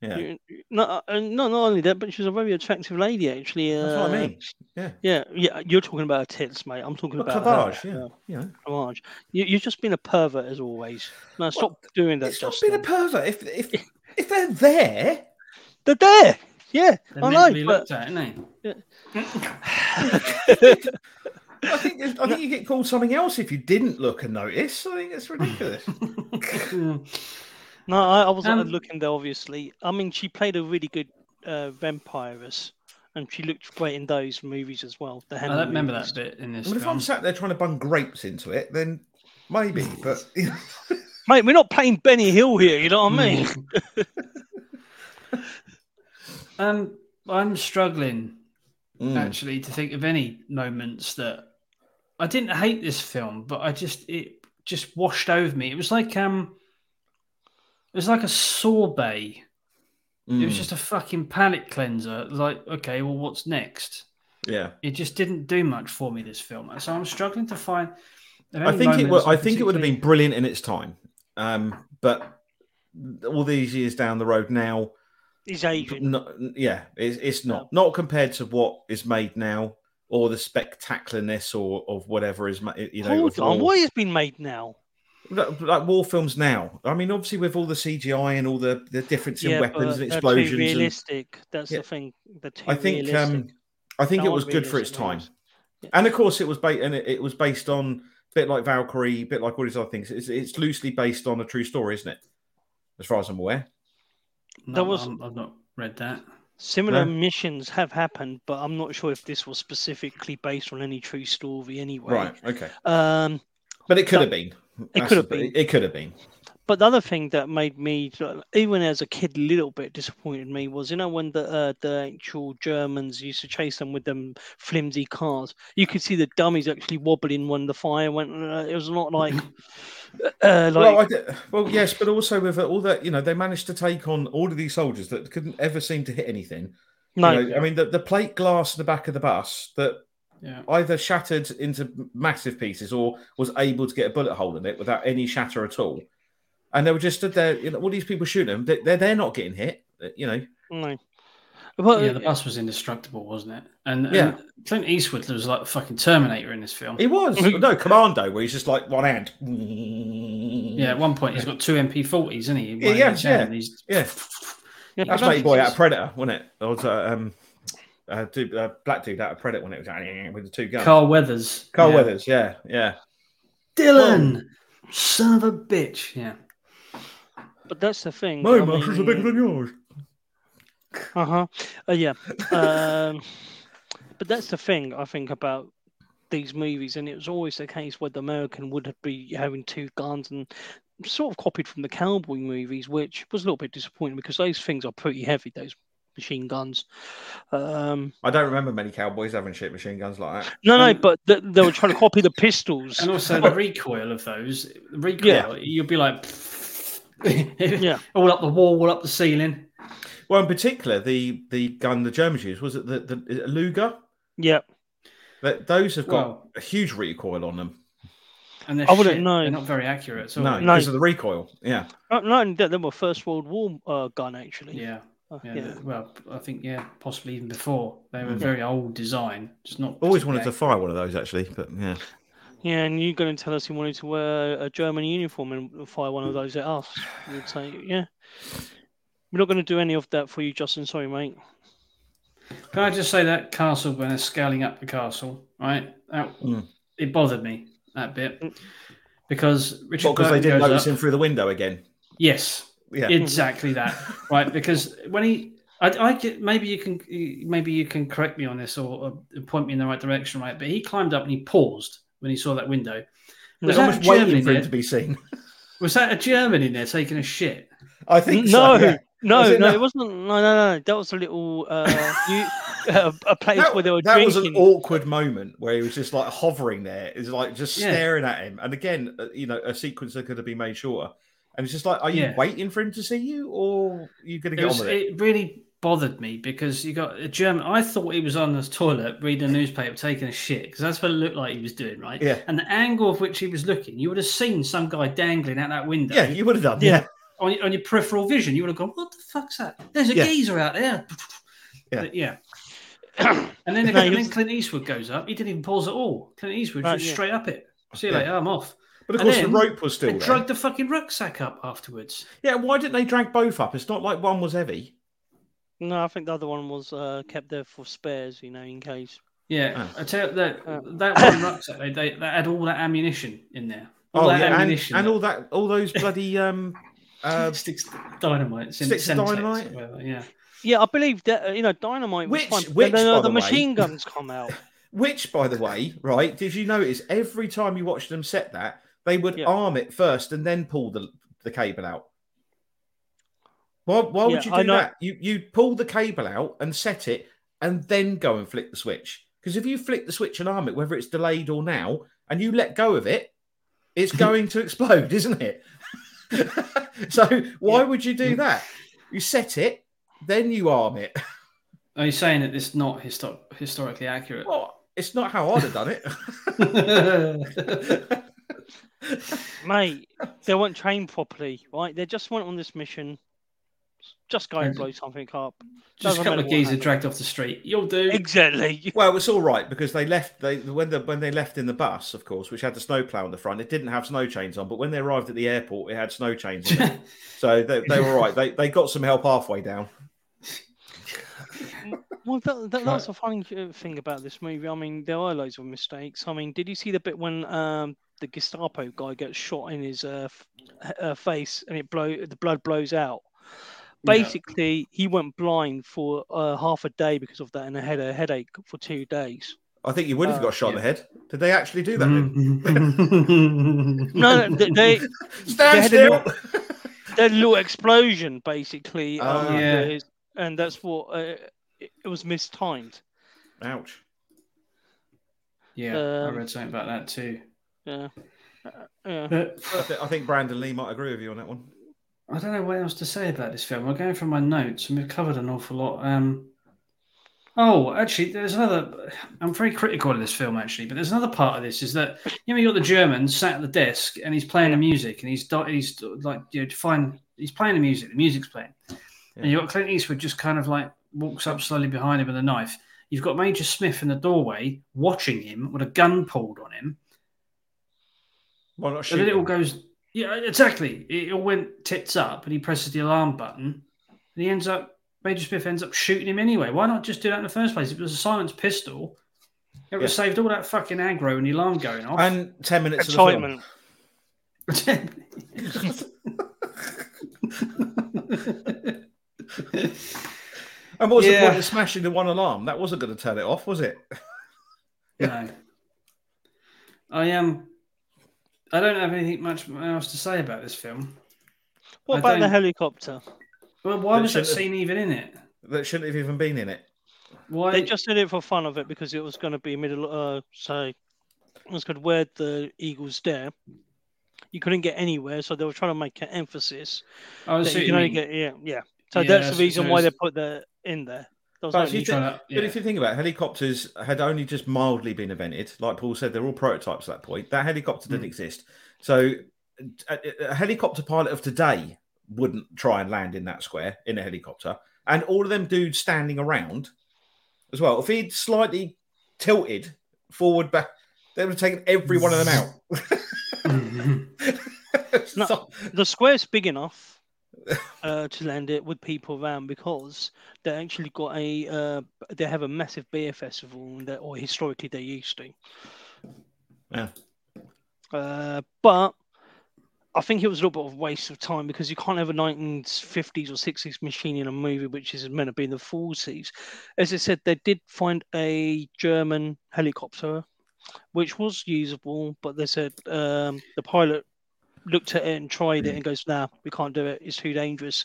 Speaker 2: Yeah.
Speaker 3: Not, uh, not not only that, but she's a very attractive lady, actually. Uh,
Speaker 2: That's what I mean. Yeah.
Speaker 3: Yeah, yeah. You're talking about her tits, mate. I'm talking
Speaker 2: But
Speaker 3: about
Speaker 2: clavage,
Speaker 3: her.
Speaker 2: yeah.
Speaker 3: uh,
Speaker 2: You know.
Speaker 3: clavage. You, you've just been a pervert as always. No, stop doing that,
Speaker 2: It's not being a pervert. If if if they're there,
Speaker 3: They're there. Yeah,
Speaker 1: They're
Speaker 3: I know.
Speaker 1: to be
Speaker 3: But
Speaker 1: looked at, aren't they?
Speaker 2: I think I think you get called something else if you didn't look and notice. I think it's ridiculous.
Speaker 3: no, I, I wasn't
Speaker 1: Um,
Speaker 3: looking there. Obviously, I mean, she played a really good uh, vampiress, and she looked great in those movies as well. The
Speaker 1: I don't remember that bit in this
Speaker 2: well, if. I'm sat there trying to bung grapes into it, then maybe. But
Speaker 3: Mate, we're not playing Benny Hill here. You know what I mean?
Speaker 1: um, I'm struggling
Speaker 2: Mm.
Speaker 1: actually to think of any moments that I didn't hate this film, but I just it just washed over me. It was like um, it was like a sorbet. It was
Speaker 2: Mm.
Speaker 1: just a fucking palate cleanser. Like, okay, well, what's next?
Speaker 2: yeah.
Speaker 1: It just didn't do much for me. This film, so I'm struggling to find.
Speaker 2: I think it
Speaker 1: moments
Speaker 2: would. I
Speaker 1: that
Speaker 2: think it would have been brilliant in its time. Um, but all these years down the road now,
Speaker 3: He's Asian.
Speaker 2: no, yeah, it's, it's not not compared to what is made now or the spectacularness or of whatever is ma- you know.
Speaker 3: Hold on,
Speaker 2: war.
Speaker 3: what has been made now?
Speaker 2: Like, like war films now. I mean, obviously with all the CGI and all the the difference in weapons and
Speaker 3: they're too
Speaker 2: explosions. And,
Speaker 3: realistic. That's
Speaker 2: Yeah.
Speaker 3: the thing. They're too
Speaker 2: I think
Speaker 3: realistic.
Speaker 2: um, I think
Speaker 3: That
Speaker 2: it was good for its time.
Speaker 3: Yeah.
Speaker 2: And of course, it was based and it, it was based on a bit like Valkyrie, a bit like all these other things. It's, it's loosely based on a true story, isn't it? As far as I'm aware.
Speaker 1: No,
Speaker 3: There was-
Speaker 1: I'm- I've not read that.
Speaker 3: Similar
Speaker 2: No?
Speaker 3: missions have happened, but I'm not sure if this was specifically based on any true story anyway.
Speaker 2: Right. Okay.
Speaker 3: Um,
Speaker 2: But it could
Speaker 3: So-
Speaker 2: have been. That's
Speaker 3: could have been.
Speaker 2: It could have been.
Speaker 3: but the other thing that made me, even as a kid, a little bit disappointed me was, you know, when the uh, the actual Germans used to chase them with them flimsy cars, you could see the dummies actually wobbling when the fire went. Uh, it was not like, uh, like
Speaker 2: well, I d- well, yes, but also with all that, you know, they managed to take on all of these soldiers that couldn't ever seem to hit anything. You
Speaker 3: no,
Speaker 2: know, I mean, the, the plate glass in the back of the bus that
Speaker 1: Yeah.
Speaker 2: either shattered into massive pieces or was able to get a bullet hole in it without any shatter at all. And they were just stood there, you know, all these people shooting them, they, they're, they're not getting hit, you know.
Speaker 3: no. But
Speaker 1: yeah, the bus was indestructible, wasn't it? And, and
Speaker 2: Yeah.
Speaker 1: Clint Eastwood was like a fucking Terminator in this film.
Speaker 2: He was. No, Commando, where he's just like one hand.
Speaker 1: Yeah, at one point he's got two MP40s, isn't he? One
Speaker 2: Yeah,
Speaker 1: in
Speaker 2: yeah, yeah.
Speaker 1: He's,
Speaker 2: Yeah.
Speaker 3: Yeah,
Speaker 2: That's
Speaker 3: but
Speaker 2: Matey Boy out of Predator, wasn't it? Or was uh, um, uh, dude, uh, black dude out of Predator when it was with the two guns.
Speaker 1: Carl Weathers.
Speaker 2: Carl
Speaker 1: yeah.
Speaker 2: Weathers, yeah, yeah.
Speaker 1: Dillon, son of a bitch. Yeah.
Speaker 3: But that's the thing.
Speaker 2: My
Speaker 3: I
Speaker 2: muscles are bigger than yours.
Speaker 3: Uh-huh. Uh Yeah. Um, but that's the thing I think about these movies, and it was always the case where the American would be having two guns and sort of copied from the cowboy movies, which was a little bit disappointing because those things are pretty heavy. Those machine guns. Um,
Speaker 2: I don't remember many cowboys having shit machine guns like that.
Speaker 3: no, no,
Speaker 1: Um,
Speaker 3: but th- they were trying to copy the pistols.
Speaker 1: And also the recoil of those. The recoil,
Speaker 3: Yeah.
Speaker 1: you'll be like,
Speaker 3: Yeah.
Speaker 1: all up the wall, all up the ceiling.
Speaker 2: Well, in particular, the the gun the Germans used was it the, the it Luger?
Speaker 3: Yeah.
Speaker 2: That those have got
Speaker 1: Well-
Speaker 2: a huge recoil on them.
Speaker 1: And they're
Speaker 3: I wouldn't
Speaker 1: shit.
Speaker 3: know.
Speaker 1: They're not very accurate at all.
Speaker 2: No,
Speaker 3: No.
Speaker 2: because of the recoil. Yeah,
Speaker 3: Not, not only that, they were First World War uh, gun actually.
Speaker 1: Yeah.
Speaker 3: Uh,
Speaker 1: Yeah,
Speaker 3: yeah.
Speaker 1: well, I think yeah, possibly even before they were
Speaker 2: Mm.
Speaker 1: very old design, just not.
Speaker 2: always wanted to fire one of those actually, but yeah,
Speaker 3: Yeah, and you're going to tell us he wanted to wear a German uniform and fire one of those at us. You'd say, yeah. We're not going to do any of that for you, Justin. Sorry, mate.
Speaker 1: Can I just say that castle when they're scaling up the castle, right? That,
Speaker 2: Mm.
Speaker 1: It bothered me that bit because Richard
Speaker 2: Well, because they didn't notice
Speaker 1: up-
Speaker 2: him through the window again.
Speaker 1: Yes,
Speaker 2: Yeah.
Speaker 1: exactly that, right? Because when he, I, I get maybe you can maybe you can correct me on this or, or point me in the right direction, right? But he climbed up and he paused when he saw that window. Was that
Speaker 2: almost
Speaker 1: a German
Speaker 2: waiting for him to be seen.
Speaker 1: Was that a German in there taking a shit?
Speaker 2: I think
Speaker 3: No,
Speaker 2: so. yeah.
Speaker 3: no,
Speaker 2: Was
Speaker 3: no,
Speaker 2: it not?
Speaker 3: it wasn't. No, no, no. That was a little, uh, you, uh, a place
Speaker 2: That,
Speaker 3: where they were
Speaker 2: that was an awkward moment where he was just like hovering there. It's like just
Speaker 1: Yeah.
Speaker 2: staring at him. And again, uh, you know, a sequence that could have been made shorter. And it's just like, are you
Speaker 1: Yeah.
Speaker 2: waiting for him to see you, or are you going to
Speaker 1: It,
Speaker 2: get
Speaker 1: was,
Speaker 2: on with it?
Speaker 1: it really bothered me because you got a German. I thought he was on the toilet reading a newspaper, taking a shit because that's what it looked like he was doing, right?
Speaker 2: Yeah,
Speaker 1: And the angle of which he was looking, you would have seen some guy dangling out that window.
Speaker 2: yeah, you would have done.
Speaker 3: Yeah.
Speaker 2: Yeah,
Speaker 1: on, your- on your peripheral vision, you would have gone, "What the fuck's that? There's a
Speaker 2: Yeah.
Speaker 1: geezer out there."
Speaker 2: Yeah.
Speaker 1: But yeah. And then,
Speaker 3: No,
Speaker 1: and then Clint Eastwood goes up. He didn't even pause at all. Clint Eastwood
Speaker 3: Right,
Speaker 1: just
Speaker 3: yeah.
Speaker 1: straight up it. See you
Speaker 2: Yeah.
Speaker 1: later. I'm off.
Speaker 2: But of
Speaker 1: And
Speaker 2: course
Speaker 1: then-
Speaker 2: the rope was still
Speaker 1: And
Speaker 2: there.
Speaker 1: dragged the fucking rucksack up afterwards.
Speaker 2: Yeah, why didn't they drag both up? It's not like one was heavy.
Speaker 3: No, I think the other one was uh, kept there for spares, you know, in case.
Speaker 1: Yeah,
Speaker 2: Oh.
Speaker 1: I tell you that
Speaker 3: Uh.
Speaker 1: that one rucksack they, they, they had all that ammunition in there. All
Speaker 2: Oh
Speaker 1: that
Speaker 2: yeah, and,
Speaker 1: ammunition,
Speaker 2: and all that, all those bloody um, uh,
Speaker 1: sticks dynamite,
Speaker 2: sticks of dynamite?
Speaker 1: whatever, Yeah,
Speaker 3: Yeah, I believe that uh, you know, dynamite was
Speaker 2: Which-
Speaker 3: fine.
Speaker 2: which,
Speaker 3: then, uh,
Speaker 2: by
Speaker 3: the
Speaker 2: the way-
Speaker 3: machine guns come out.
Speaker 2: Which, by the way, right? Did you notice every time you watched them set that they would
Speaker 3: Yeah.
Speaker 2: arm it first and then pull the the cable out? Why, why would you do
Speaker 3: know-
Speaker 2: that? You you pull the cable out and set it, and then go and flick the switch. Because if you flick the switch and arm it, whether it's delayed or now, and you let go of it, it's going to explode, isn't it? so why
Speaker 3: Yeah.
Speaker 2: would you do mm. that? You set it, then you arm it.
Speaker 1: are you saying that this is not histo- historically accurate?
Speaker 2: Well, it's not how I'd have done it.
Speaker 3: Mate, they weren't trained properly, right? They just went on this mission, just go and blow something up.
Speaker 1: Just a
Speaker 3: Doesn't
Speaker 1: couple of
Speaker 3: what
Speaker 1: geezers
Speaker 3: happened.
Speaker 1: dragged off the street. You'll do.
Speaker 3: Exactly.
Speaker 2: Well, it's all right because they left. They when the when they left in the bus, of course, which had the snowplow on the front. It didn't have snow chains on, but when they arrived at the airport, it had snow chains on. It. so they, they were right. They they got some help halfway down.
Speaker 3: Well, that, that, that's a funny uh, thing about this movie. I mean, there are loads of mistakes. I mean, did you see the bit when um, the Gestapo guy gets shot in his uh, f- uh, face and it blow the blood blows out?
Speaker 1: Yeah.
Speaker 3: Basically, he went blind for uh, half a day because of that, and had a headache for two days.
Speaker 2: I think you would have
Speaker 3: Uh,
Speaker 2: got shot in the head. Did they actually do that?
Speaker 1: Mm-hmm.
Speaker 3: No, no, they they,
Speaker 2: Stand
Speaker 3: had a
Speaker 2: still.
Speaker 3: little- they a little explosion basically,
Speaker 2: Oh,
Speaker 3: um,
Speaker 1: yeah.
Speaker 3: his- and that's what uh, it, it was mistimed.
Speaker 2: Ouch.
Speaker 1: yeah, I
Speaker 3: Um,
Speaker 1: read something about that too.
Speaker 3: Yeah, Uh, yeah.
Speaker 1: But
Speaker 2: I, th- I think Brandon Lee might agree with you on that one.
Speaker 1: I don't know what else to say about this film. We're going through my notes and we've covered an awful lot. Um, oh, actually, there's another. I'm very critical of this film, actually, but there's another part of this is that you know you got the German sat at the desk and he's playing the music and he's di- he's like you know fine he's playing the music, the music's playing, and you got Clint Eastwood just kind of like walks up slowly behind him with a knife. You've got Major Smith in the doorway watching him with a gun pulled on him.
Speaker 2: Why not
Speaker 1: And then it all goes, yeah, exactly. It all went tits up, and he presses the alarm button, and he ends up, Major Smith ends up shooting him anyway. Why not just do that in the first place? If it was a silenced pistol, it would have saved all that fucking aggro and the alarm going off.
Speaker 2: And ten minutes of the film. And what was
Speaker 1: Yeah.
Speaker 2: the point of smashing the one alarm? That wasn't going to turn it off, was it?
Speaker 1: no. I am. Um, I don't have anything much else to say about this film.
Speaker 3: What
Speaker 1: I
Speaker 3: about the
Speaker 1: don't-
Speaker 3: helicopter?
Speaker 1: Well, why
Speaker 2: That
Speaker 1: was that
Speaker 2: shouldn't have-
Speaker 1: scene even in it?
Speaker 2: That shouldn't have even been in it.
Speaker 1: Why?
Speaker 3: They just did it for fun of it because it was going to be middle. Uh, so it was good where the Eagles there. You couldn't get anywhere, so they were trying to make an emphasis
Speaker 1: Oh, so
Speaker 3: that you can only get yeah, yeah. So
Speaker 1: Yeah,
Speaker 3: that's
Speaker 1: so-
Speaker 3: the reason
Speaker 1: so
Speaker 3: why they put that in there.
Speaker 2: But
Speaker 3: no
Speaker 2: if you think-
Speaker 1: to,
Speaker 2: But if you think about it, helicopters had only just mildly been invented. Like Paul said, they're all prototypes at that point. That helicopter didn't
Speaker 1: Mm.
Speaker 2: exist. So a, a helicopter pilot of today wouldn't try and land in that square in a helicopter. And all of them dudes standing around as well. If he'd slightly tilted forward back, They would have taken every one of them out.
Speaker 3: No. The square's big enough uh, to land it with people around because they actually got a uh, they have a massive beer festival that or historically they used to.
Speaker 2: Yeah.
Speaker 3: Uh, but I think it was a little bit of a waste of time because you can't have a 1950s or 60s machine in a movie which is meant to be in the 40s. As I said, they did find a German helicopter which was usable, but they said um, the pilot looked at it and tried it and goes, "Nah, we can't do it. It's too dangerous."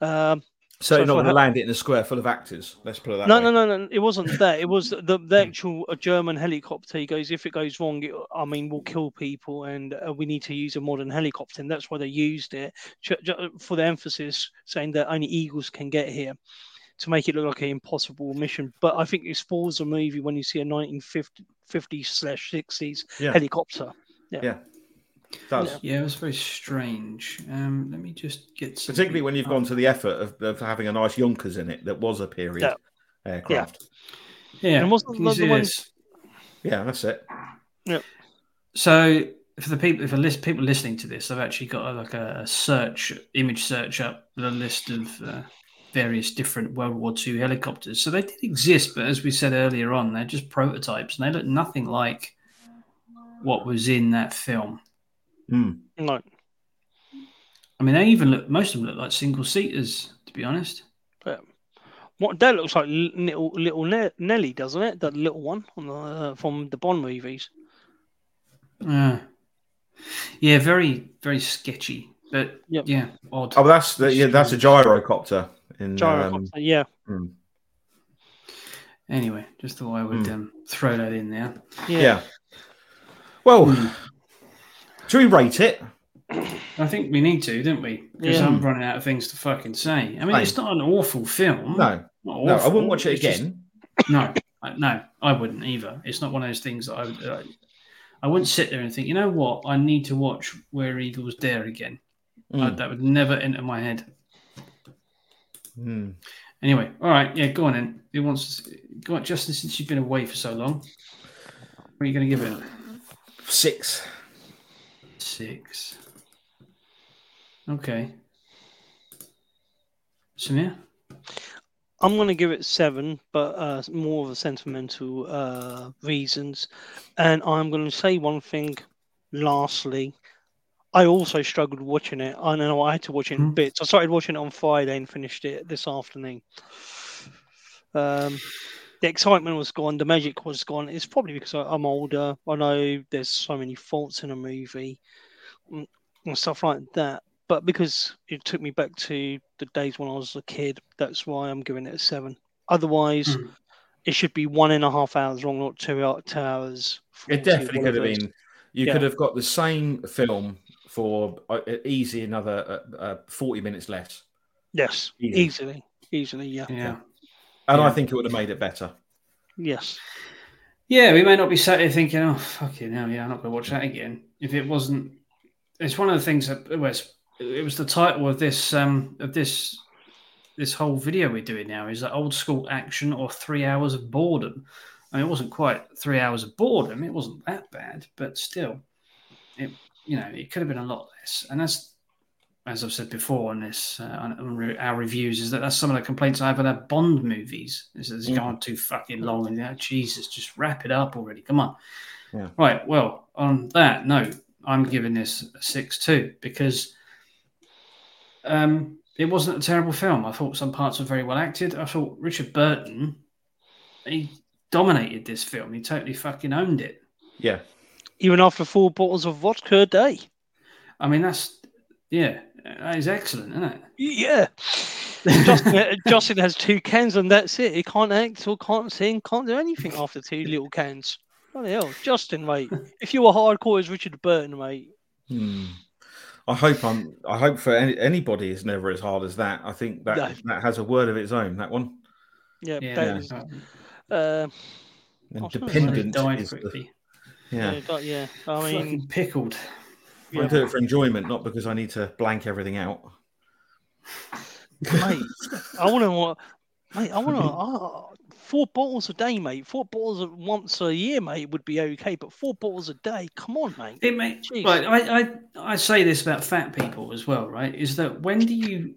Speaker 3: Um,
Speaker 2: So,
Speaker 3: So
Speaker 2: you're not going to land it in a square full of actors. Let's put it that
Speaker 3: no,
Speaker 2: way.
Speaker 3: no, no, no. It wasn't that. It was the, the actual German helicopter. He goes, if it goes wrong, it, I mean, we'll kill people, and uh, we need to use a modern helicopter, and that's why they used it for the emphasis, saying that only Eagles can get here, to make it look like an impossible mission. But I think it spoils the movie when you see a 1950s slash 60s
Speaker 2: Yeah.
Speaker 3: helicopter.
Speaker 2: Yeah. It does.
Speaker 1: Yeah, it was very strange. Um, let me just get some
Speaker 2: Particularly when you've gone to the effort of, of having a nice Junkers in it that was a period
Speaker 3: Yeah.
Speaker 2: aircraft.
Speaker 1: Yeah, yeah.
Speaker 3: And wasn't
Speaker 1: can you
Speaker 3: that the
Speaker 1: see
Speaker 3: one-
Speaker 1: this?
Speaker 2: Yeah. that's it. Yeah.
Speaker 1: So for the people, for list, people listening to this, I've actually got a, like a, a search, image search up with a list of uh, various different World War II helicopters. So they did exist, but as we said earlier on, they're just prototypes, and they look nothing like what was in that film.
Speaker 2: Hmm.
Speaker 3: No.
Speaker 1: I mean, they even look. Most of them look like single seaters, to be honest.
Speaker 3: But What that looks like little little Ne- Nellie, doesn't it? That little one on the, uh, from the Bond movies.
Speaker 1: Uh, yeah, very, very sketchy, but
Speaker 3: Yep.
Speaker 1: yeah, odd.
Speaker 2: Oh, that's the, yeah, that's a gyrocopter. In,
Speaker 3: Gyrocopter,
Speaker 2: um,
Speaker 3: yeah,
Speaker 2: hmm.
Speaker 1: Anyway, just thought I would
Speaker 2: Hmm.
Speaker 1: um, throw that in there.
Speaker 3: yeah.
Speaker 2: yeah. Well,
Speaker 1: Hmm.
Speaker 2: Should we rate it?
Speaker 1: I think we need to, don't we? Because
Speaker 3: Yeah.
Speaker 1: I'm running out of things to fucking say. I mean,
Speaker 2: Right.
Speaker 1: it's not an awful film.
Speaker 2: No,
Speaker 1: Not
Speaker 2: no, I wouldn't watch it
Speaker 1: It's just-
Speaker 2: again.
Speaker 1: no, I, no, I wouldn't either. It's not one of those things that I would. Uh, I wouldn't sit there and think, you know what, I need to watch Where Eagles Dare again. I-
Speaker 2: Mm.
Speaker 1: that would never enter my head.
Speaker 2: Mm.
Speaker 1: Anyway, all right, yeah, go on then. Who wants? To, go on, Justin. Since you've been away for so long, what are you going to give it?
Speaker 2: Six.
Speaker 1: Six. Okay. Samir?
Speaker 3: I'm going to give it seven, but uh, more of a sentimental uh, reasons. And I'm going to say one thing. Lastly, I also struggled watching it. I know I had to watch it in
Speaker 1: Hmm.
Speaker 3: bits. I started watching it on Friday and finished it this afternoon. Um, the excitement was gone. The magic was gone. It's probably because I- I'm older. I know there's so many faults in a movie mm, and stuff like that. But because it took me back to the days when I was a kid, that's why I'm giving it a seven. Otherwise,
Speaker 1: Hmm.
Speaker 3: it should be one and a half hours long, not two, two hours.
Speaker 2: It definitely could have
Speaker 3: whatever it is.
Speaker 2: been. You
Speaker 3: Yeah.
Speaker 2: could have got the same film for uh, easy another uh, uh, 40 minutes less.
Speaker 3: Yes,
Speaker 2: Easy.
Speaker 3: easily, easily, yeah,
Speaker 1: Yeah.
Speaker 2: And I think it would have made it better.
Speaker 3: yes,
Speaker 1: Yeah, we may not be sat here thinking, oh, fucking hell, yeah, I'm not going to watch that again. If it wasn't, it's one of the things that it was, it was the title of this, um, of this, this whole video we're doing now is that old school action or three hours of boredom. I mean, it wasn't quite three hours of boredom. It wasn't that bad, but still, it, you know, it could have been a lot less. And that's, as I've said before on this, uh, on, on our reviews, is that that's some of the complaints I have about Bond movies. Is that it's
Speaker 2: Mm.
Speaker 1: gone too fucking long, and yeah, Jesus, just wrap it up already. Come on.
Speaker 2: Yeah.
Speaker 1: Right. Well, on that note, I'm giving this a six two because um, it wasn't a terrible film. I thought some parts were very well acted. I thought Richard Burton, he dominated this film. He totally fucking owned it.
Speaker 2: Yeah.
Speaker 3: even after four bottles of vodka a day.
Speaker 1: I mean, that's yeah, that is excellent, isn't it?
Speaker 3: Yeah. Justin, Justin has two cans and that's it. He can't act or can't sing, can't do anything after two little cans. Bloody hell, Justin, mate. If you were hardcore as Richard Burton, mate.
Speaker 2: Hmm. I hope I'm. I hope for any, anybody is never as hard as that. I think that
Speaker 3: No.
Speaker 2: that has a word of its own. That one.
Speaker 3: Yeah,
Speaker 1: Yeah,
Speaker 3: that is, uh,
Speaker 2: And
Speaker 3: I was gonna say-
Speaker 1: He
Speaker 2: dependent
Speaker 1: died
Speaker 2: is the, yeah.
Speaker 3: yeah. but yeah. I mean,
Speaker 1: Fucking pickled.
Speaker 2: I do it for enjoyment, not because I need to blank everything out.
Speaker 3: mate, I want to, mate, I want to, oh, four bottles a day, mate. Four bottles once a year, mate, would be okay. But four bottles a day, come on, mate.
Speaker 1: It may, right. I, I I say this about fat people as well, right? Is that when do you,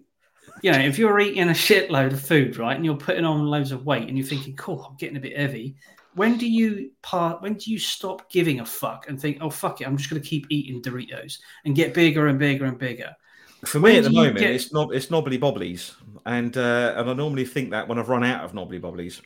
Speaker 1: you know, if you're eating a shitload of food, right, and you're putting on loads of weight, and you're thinking, cool, I'm getting a bit heavy. When do you part? When do you stop giving a fuck and think, oh fuck it, I'm just going to keep eating Doritos and get bigger and bigger and bigger?
Speaker 2: For me at the moment, get... it's not it's knobbly bobblies, and uh, and I normally think that when I've run out of knobbly bobblies.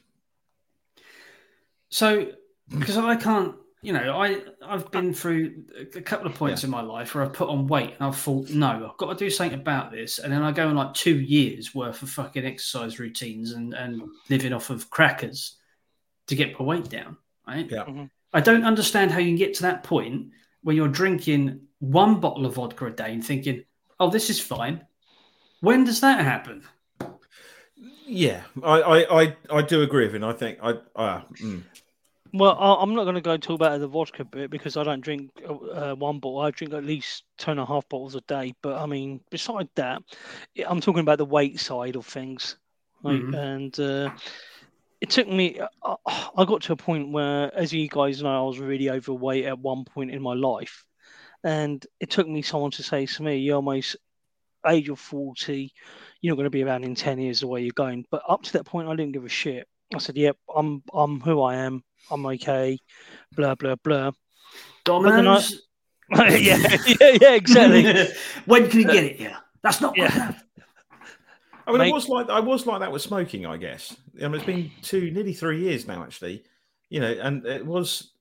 Speaker 1: So, because I can't, you know, I I've been through a couple of points yeah. in my life where I've put on weight and I've thought, no, I've got to do something about this, and then I go on like two years worth of fucking exercise routines and and living off of crackers to get my weight down. Right?
Speaker 2: Yeah. Mm-hmm.
Speaker 1: I don't understand how you can get to that point where you're drinking one bottle of vodka a day and thinking, oh, this is fine. When does that happen?
Speaker 2: Yeah, I I, I, I do agree with him. I think I. Uh, mm.
Speaker 3: Well, I'm not going to go talk about the vodka bit because I don't drink uh, one bottle. I drink at least two and a half bottles a day. But I mean, beside that, I'm talking about the weight side of things. Right? Mm-hmm. And uh, it took me, uh, I got to a point where, as you guys know, I was really overweight at one point in my life. And it took me someone to say to me, You're almost age of 40, you're not going to be around in 10 years the way you're going. But up to that point, I didn't give a shit. I said, Yep, I'm I'm who I am. I'm okay. Blah, blah, blah.
Speaker 1: Domino's?
Speaker 3: I, yeah, yeah, yeah, exactly.
Speaker 1: when can you get it? Yeah, that's not
Speaker 3: yeah.
Speaker 2: I mean, Mate, I was like I was like that with smoking. I guess. I mean, it's been two, nearly three years now, actually. You know, and it was,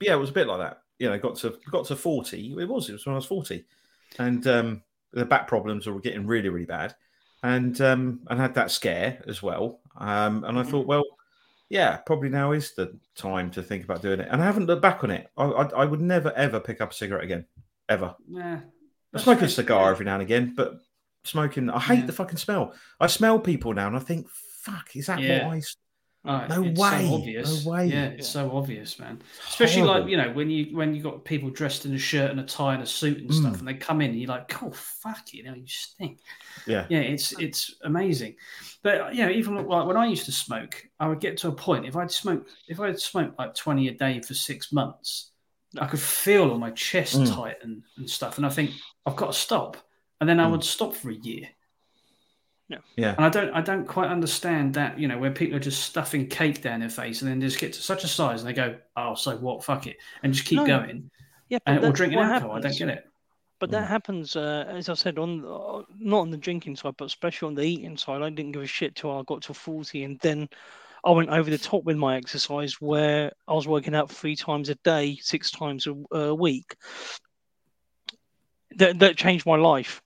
Speaker 2: yeah, it was a bit like that you know, got to got to forty. It was it was when I was forty, and um, the back problems were getting really really bad, and um, and had that scare as well. Um, and I mm. thought, well, yeah, probably now is the time to think about doing it. And I haven't looked back on it. I, I, I would never ever pick up a cigarette again, ever.
Speaker 1: Yeah,
Speaker 2: I smoke a cigar every now and again, but smoking, I hate yeah. the fucking smell. I smell people now, and I think, fuck, is that yeah. what I
Speaker 1: Oh, no way! So obvious. No way! Yeah, it's so obvious, man. Especially Horrible. like you know when you when you got people dressed in a shirt and a tie and a suit and mm. stuff, and they come in and you're like, oh fuck you know, you stink.
Speaker 2: Yeah,
Speaker 1: yeah, it's it's amazing. But you know, even like when I used to smoke, I would get to a point if I'd smoke if I'd smoked like twenty a day for six months, I could feel on my chest mm. tighten and stuff, and I think I've got to stop, and then I mm. would stop for a year
Speaker 3: yeah.
Speaker 2: Yeah.
Speaker 1: And I don't I don't quite understand that, you know, where people are just stuffing cake down their face and then just get to such a size and they go, Oh, so what, fuck it. And just keep no. going.
Speaker 3: Yeah,
Speaker 1: and, or drinking alcohol. Happens. I don't get it.
Speaker 3: But that mm. happens, uh, as I said, on uh, not on the drinking side, but especially on the eating side. I didn't give a shit till I got to forty, and then I went over the top with my exercise, where I was working out three times a day, six times a, a week. That that changed my life.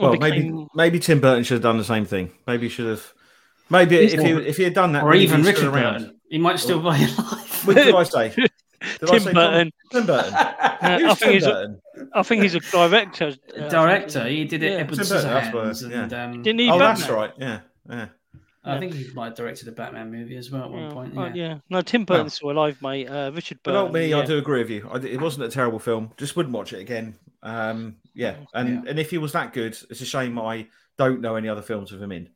Speaker 2: Well, became... maybe maybe Tim Burton should have done the same thing. Maybe he should have. Maybe if he if he had done that,
Speaker 1: or even Richard Burton, he might still be alive.
Speaker 2: What did I say? Did
Speaker 3: Tim I say Burton.
Speaker 2: Tim, Tim Burton.
Speaker 3: I, think he's A, I think he's a director.
Speaker 1: Uh, director. He did it. Yeah. Edward Scissorhands. Yeah. And, um,
Speaker 3: Didn't he?
Speaker 2: Oh,
Speaker 3: Batman?
Speaker 2: that's right. Yeah, yeah.
Speaker 1: I think he might have directed a Batman movie as well at one point. Yeah,
Speaker 3: yeah. no, Tim Burton's still alive, mate. Uh, Richard Burton.
Speaker 2: But not me. Yeah. I do agree with you. I, it wasn't a terrible film. Just wouldn't watch it again. Um, yeah, and yeah. and if he was that good, it's a shame I don't know any other films with him in.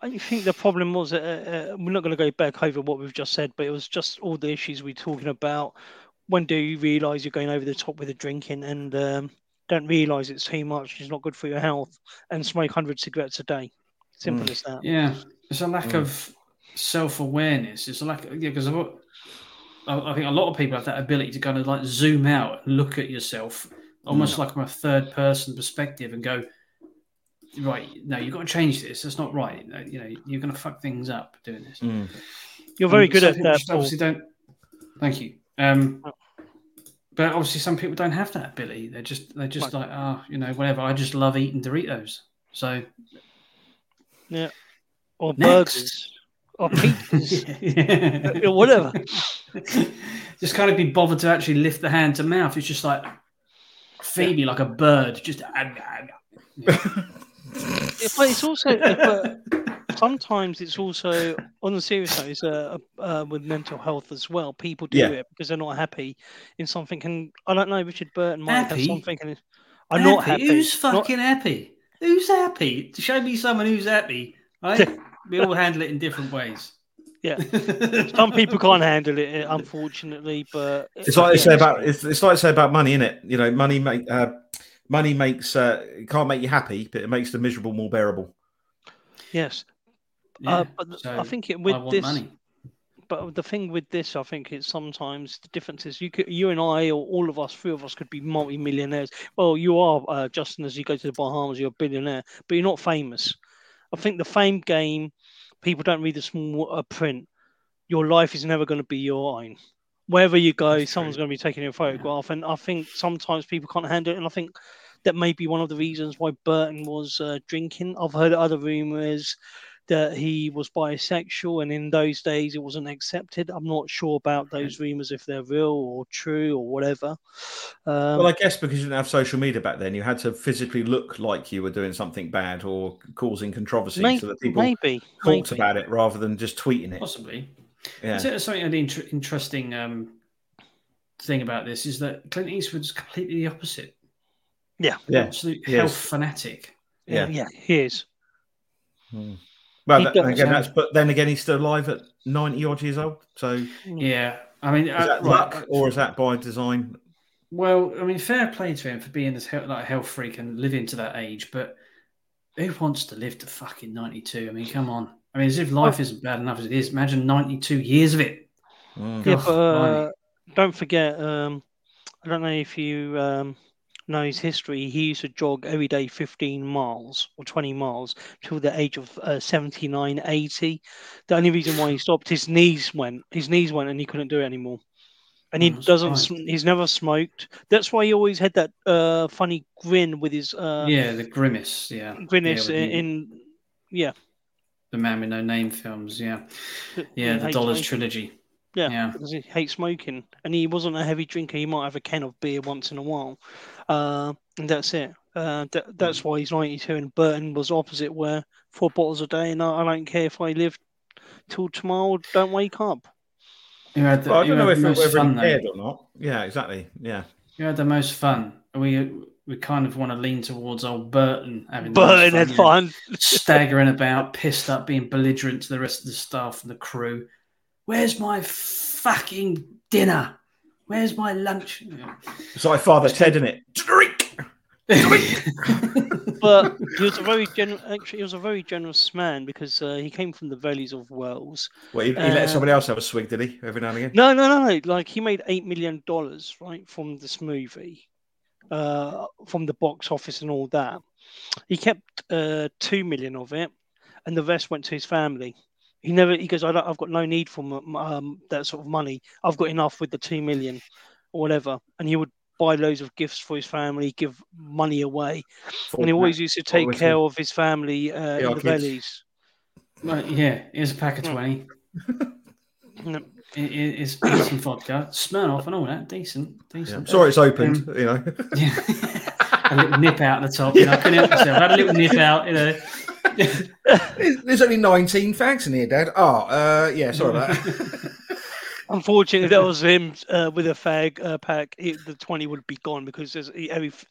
Speaker 3: I think the problem was uh, uh, we're not going to go back over what we've just said, but it was just all the issues we're talking about. When do you realise you're going over the top with the drinking and um, don't realise it's too much, it's not good for your health, and smoke 100 cigarettes a day? Simple mm. as that.
Speaker 1: Yeah, it's a lack mm. of self awareness. It's a lack, of, yeah, because I, I think a lot of people have that ability to kind of like zoom out look at yourself almost mm. like from a third person perspective and go, right, no, you've got to change this. That's not right. You know, you're going to fuck things up doing this.
Speaker 2: Mm.
Speaker 3: You're very good at that.
Speaker 1: Obviously, don't. Thank you. Um, but obviously, some people don't have that ability. They're just they're just like, oh, you know, whatever. I just love eating Doritos. So,
Speaker 3: yeah, or next. burgers. Or pizzas, whatever.
Speaker 1: just kind of be bothered to actually lift the hand to mouth. It's just like, Phoebe like a bird, just.
Speaker 3: but it's also but sometimes it's also on the serious side, it's uh, uh, with mental health as well. People do yeah. it because they're not happy in something. And I don't know, Richard Burton might happy? have something. And I'm not happy.
Speaker 1: Who's fucking not... happy? Who's happy? To show me someone who's happy, right? we all handle it in different ways.
Speaker 3: Yeah. Some people can't handle it, unfortunately. But
Speaker 2: it's like they say about it's, it's like they say about money, isn't it? You know, money make uh, money makes uh, it can't make you happy, but it makes the miserable more bearable.
Speaker 3: Yes.
Speaker 1: Yeah,
Speaker 3: uh, but
Speaker 1: so
Speaker 3: I think it, with this,
Speaker 1: money.
Speaker 3: but the thing with this, I think it's sometimes the difference is you could, you and I, or all of us, three of us, could be multi-millionaires. Well, you are, uh, Justin, as you go to the Bahamas, you're a billionaire, but you're not famous. I think the fame game, people don't read the small uh, print. Your life is never going to be your own. Wherever you go,
Speaker 1: That's
Speaker 3: someone's
Speaker 1: true.
Speaker 3: going to be taking your photograph, and I think sometimes people can't handle it. And I think that may be one of the reasons why Burton was uh, drinking. I've heard other rumors that he was bisexual, and in those days it wasn't accepted. I'm not sure about those rumors if they're real or true or whatever. Um,
Speaker 2: Well, I guess because you didn't have social media back then, you had to physically look like you were doing something bad or causing controversy,
Speaker 3: may-
Speaker 2: so that people
Speaker 3: maybe,
Speaker 2: talked
Speaker 3: maybe.
Speaker 2: about it rather than just tweeting it.
Speaker 1: Possibly.
Speaker 2: Yeah.
Speaker 1: Is there something an inter- interesting um, thing about this is that Clint Eastwood's completely the opposite.
Speaker 3: Yeah.
Speaker 2: Yeah.
Speaker 1: Absolute
Speaker 2: Yes.
Speaker 1: health fanatic.
Speaker 3: Yeah,
Speaker 2: Yeah.
Speaker 3: yeah, he is.
Speaker 2: Hmm. Well,
Speaker 3: He
Speaker 2: that, again, that's but then again, he's still alive at ninety odd years old. So
Speaker 1: Yeah. I mean, uh,
Speaker 2: that
Speaker 1: right,
Speaker 2: luck or is that by design?
Speaker 1: Well, I mean, fair play to him for being this he- like health freak and living to that age, but who wants to live to fucking 92? I mean, come on. I mean, as if life isn't bad enough as it is. Imagine 92 years of it.
Speaker 2: Mm.
Speaker 3: Yeah, but uh, don't forget. Um, I don't know if you um, know his history. He used to jog every day 15 miles or 20 miles till the age of uh, 79, 80. The only reason why he stopped, his knees went. His knees went, and he couldn't do it anymore. And he
Speaker 1: Oh,
Speaker 3: doesn't. sm- He's never smoked. That's why he always had that uh, funny grin with his uh,
Speaker 1: yeah, the grimace. Yeah.
Speaker 3: grimace
Speaker 1: Yeah,
Speaker 3: in, in. Yeah.
Speaker 1: The Man with No Name films. Yeah. Yeah, the Dollars trilogy.
Speaker 3: Yeah,
Speaker 1: Yeah.
Speaker 3: because he hates smoking, and he wasn't a heavy drinker. He might have a can of beer once in a while, uh, and that's it. Uh, that, that's why he's 92. And Burton was opposite, where four bottles a day, and I, I don't care if I live till tomorrow. Don't wake up.
Speaker 1: You had the,
Speaker 2: Well, I don't know
Speaker 1: had
Speaker 2: if
Speaker 1: the
Speaker 2: it
Speaker 1: most
Speaker 2: whether
Speaker 1: fun, though.
Speaker 2: or not. Yeah, exactly. Yeah.
Speaker 1: You had the most fun. We we kind of want to lean towards old Burton having
Speaker 3: Burton
Speaker 1: most
Speaker 3: had fun.
Speaker 1: staggering about, pissed up, being belligerent to the rest of the staff and the crew. Where's my fucking dinner? Where's my lunch?
Speaker 2: It's like Father Ted in it. Drink.
Speaker 3: But he was a very generous. Actually, he was a very generous man because uh, he came from the valleys of Wales.
Speaker 2: Well, he, he
Speaker 3: Uh,
Speaker 2: let somebody else have a swig, did he? Every now and again.
Speaker 3: No, no, no, no. Like he made eight million dollars right from this movie, uh, from the box office and all that. He kept uh, two million of it, and the rest went to his family. He never. He goes, I don't, I've got no need for um, that sort of money. I've got enough with the two million, or whatever. And he would buy loads of gifts for his family, give money away, and he always used to take
Speaker 2: with
Speaker 3: care
Speaker 2: him.
Speaker 3: of his family uh, in
Speaker 2: our
Speaker 3: the
Speaker 2: kids.
Speaker 3: valleys.
Speaker 1: Well, yeah, here's a pack of
Speaker 3: Mm.
Speaker 1: 20.
Speaker 3: Mm.
Speaker 1: It- it- It's it's some vodka, Smirnoff and all that. Decent,
Speaker 2: Yeah.
Speaker 1: decent.
Speaker 2: Sorry, it's opened. you know.
Speaker 1: Yeah. a little nip out the top. You know, I couldn't help myself. I had a little nip out, you know.
Speaker 2: There's only 19 fags in here, Dad. Oh, uh, yeah, sorry about that.
Speaker 3: Unfortunately, that was him uh, with a fag uh, pack. It, the twenty would be gone because there's every f-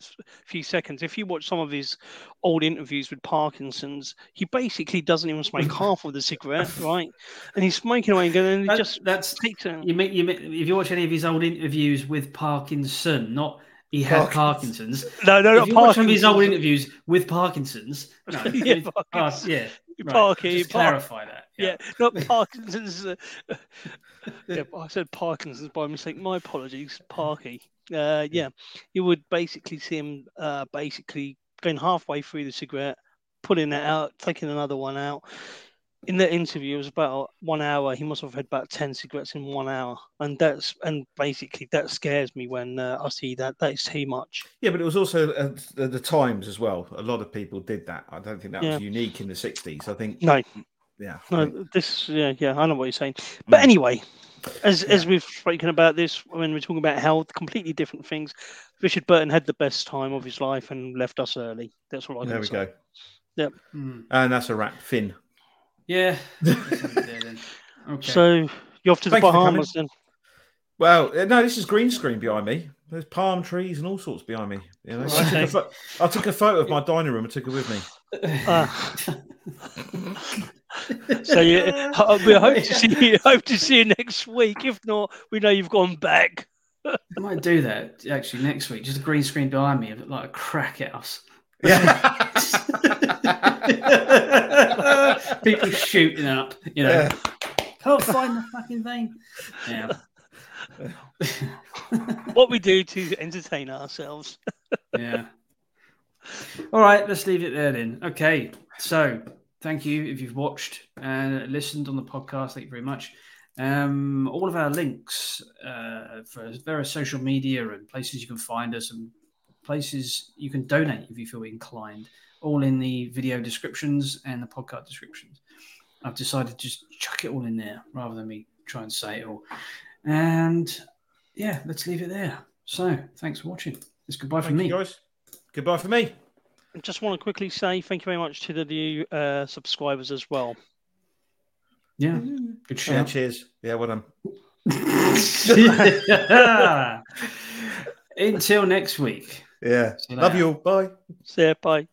Speaker 3: few seconds. If you watch some of his old interviews with Parkinson's, he basically doesn't even smoke half of the cigarette, right? And he's smoking away and going, and
Speaker 1: That-
Speaker 3: just
Speaker 1: that's
Speaker 3: takes it.
Speaker 1: you. Make, you make, if you watch any of his old interviews with Parkinson, not he had
Speaker 2: Parkinson's.
Speaker 1: Parkinson's.
Speaker 3: No, no,
Speaker 1: if
Speaker 3: not
Speaker 1: you watch some of his old interviews with Parkinson's, no,
Speaker 3: Yeah,
Speaker 1: with-
Speaker 3: Parkinson's.
Speaker 1: oh, yeah, right.
Speaker 3: Parky,
Speaker 1: Just
Speaker 3: Park-
Speaker 1: clarify that.
Speaker 3: Yeah, not Parkinson's. Uh, yeah, I said Parkinson's by mistake. My apologies, Parky. Uh, yeah, you would basically see him uh, basically going halfway through the cigarette, pulling it out, taking another one out. In the interview, it was about one hour. He must have had about ten cigarettes in one hour, and that's and basically that scares me when uh, I see that. That is too much.
Speaker 2: Yeah, but it was also uh, the, the times as well. A lot of people did that. I don't think that
Speaker 3: Yeah.
Speaker 2: was unique in the 60s. I think,
Speaker 3: No,
Speaker 2: yeah. I think-
Speaker 3: no, this yeah, yeah, I know what you're saying. But
Speaker 2: Mm.
Speaker 3: anyway, as as we've spoken about this when we're talking about health, completely different things. Richard Burton had the best time of his life and left us early. That's what I
Speaker 2: there
Speaker 3: can
Speaker 2: we
Speaker 3: say.
Speaker 2: go.
Speaker 1: Hmm.
Speaker 2: And that's a wrap. Finn.
Speaker 1: Yeah. Let's leave it there then. Okay.
Speaker 3: So you're off to the
Speaker 2: Thanks for coming.
Speaker 3: Bahamas then.
Speaker 2: Well, uh, no, this is green screen behind me. There's palm trees and all sorts behind me. You know, I, took
Speaker 3: Okay.
Speaker 2: a I took a photo of my dining room and took it with me.
Speaker 3: Ah. So yeah, we hope to see you. Hope to see you next week. If not, we know you've gone back.
Speaker 1: I might do that actually next week. Just a green screen behind me, of like a crack at us.
Speaker 2: Yeah.
Speaker 1: People shooting up, you know.
Speaker 2: Yeah.
Speaker 1: Can't find the fucking thing. Yeah.
Speaker 3: What we do to entertain ourselves.
Speaker 1: yeah. All right, let's leave it there then. Okay, so thank you if you've watched and listened on the podcast. Thank you very much. Um, all of our links uh, for various social media and places you can find us and places you can donate if you feel inclined, all in the video descriptions and the podcast descriptions. I've decided to just chuck it all in there rather than me try and say it all. And yeah, let's leave it there. So thanks for watching. It's goodbye from
Speaker 2: Thank
Speaker 1: me.
Speaker 2: you, guys. Goodbye for me.
Speaker 3: I just want to quickly say thank you very much to the new uh, subscribers as well.
Speaker 1: Yeah, good
Speaker 2: Yeah, cheers. Yeah, well done.
Speaker 1: Until next week.
Speaker 2: Yeah.
Speaker 1: You
Speaker 2: Love you all. Bye.
Speaker 3: See ya, bye.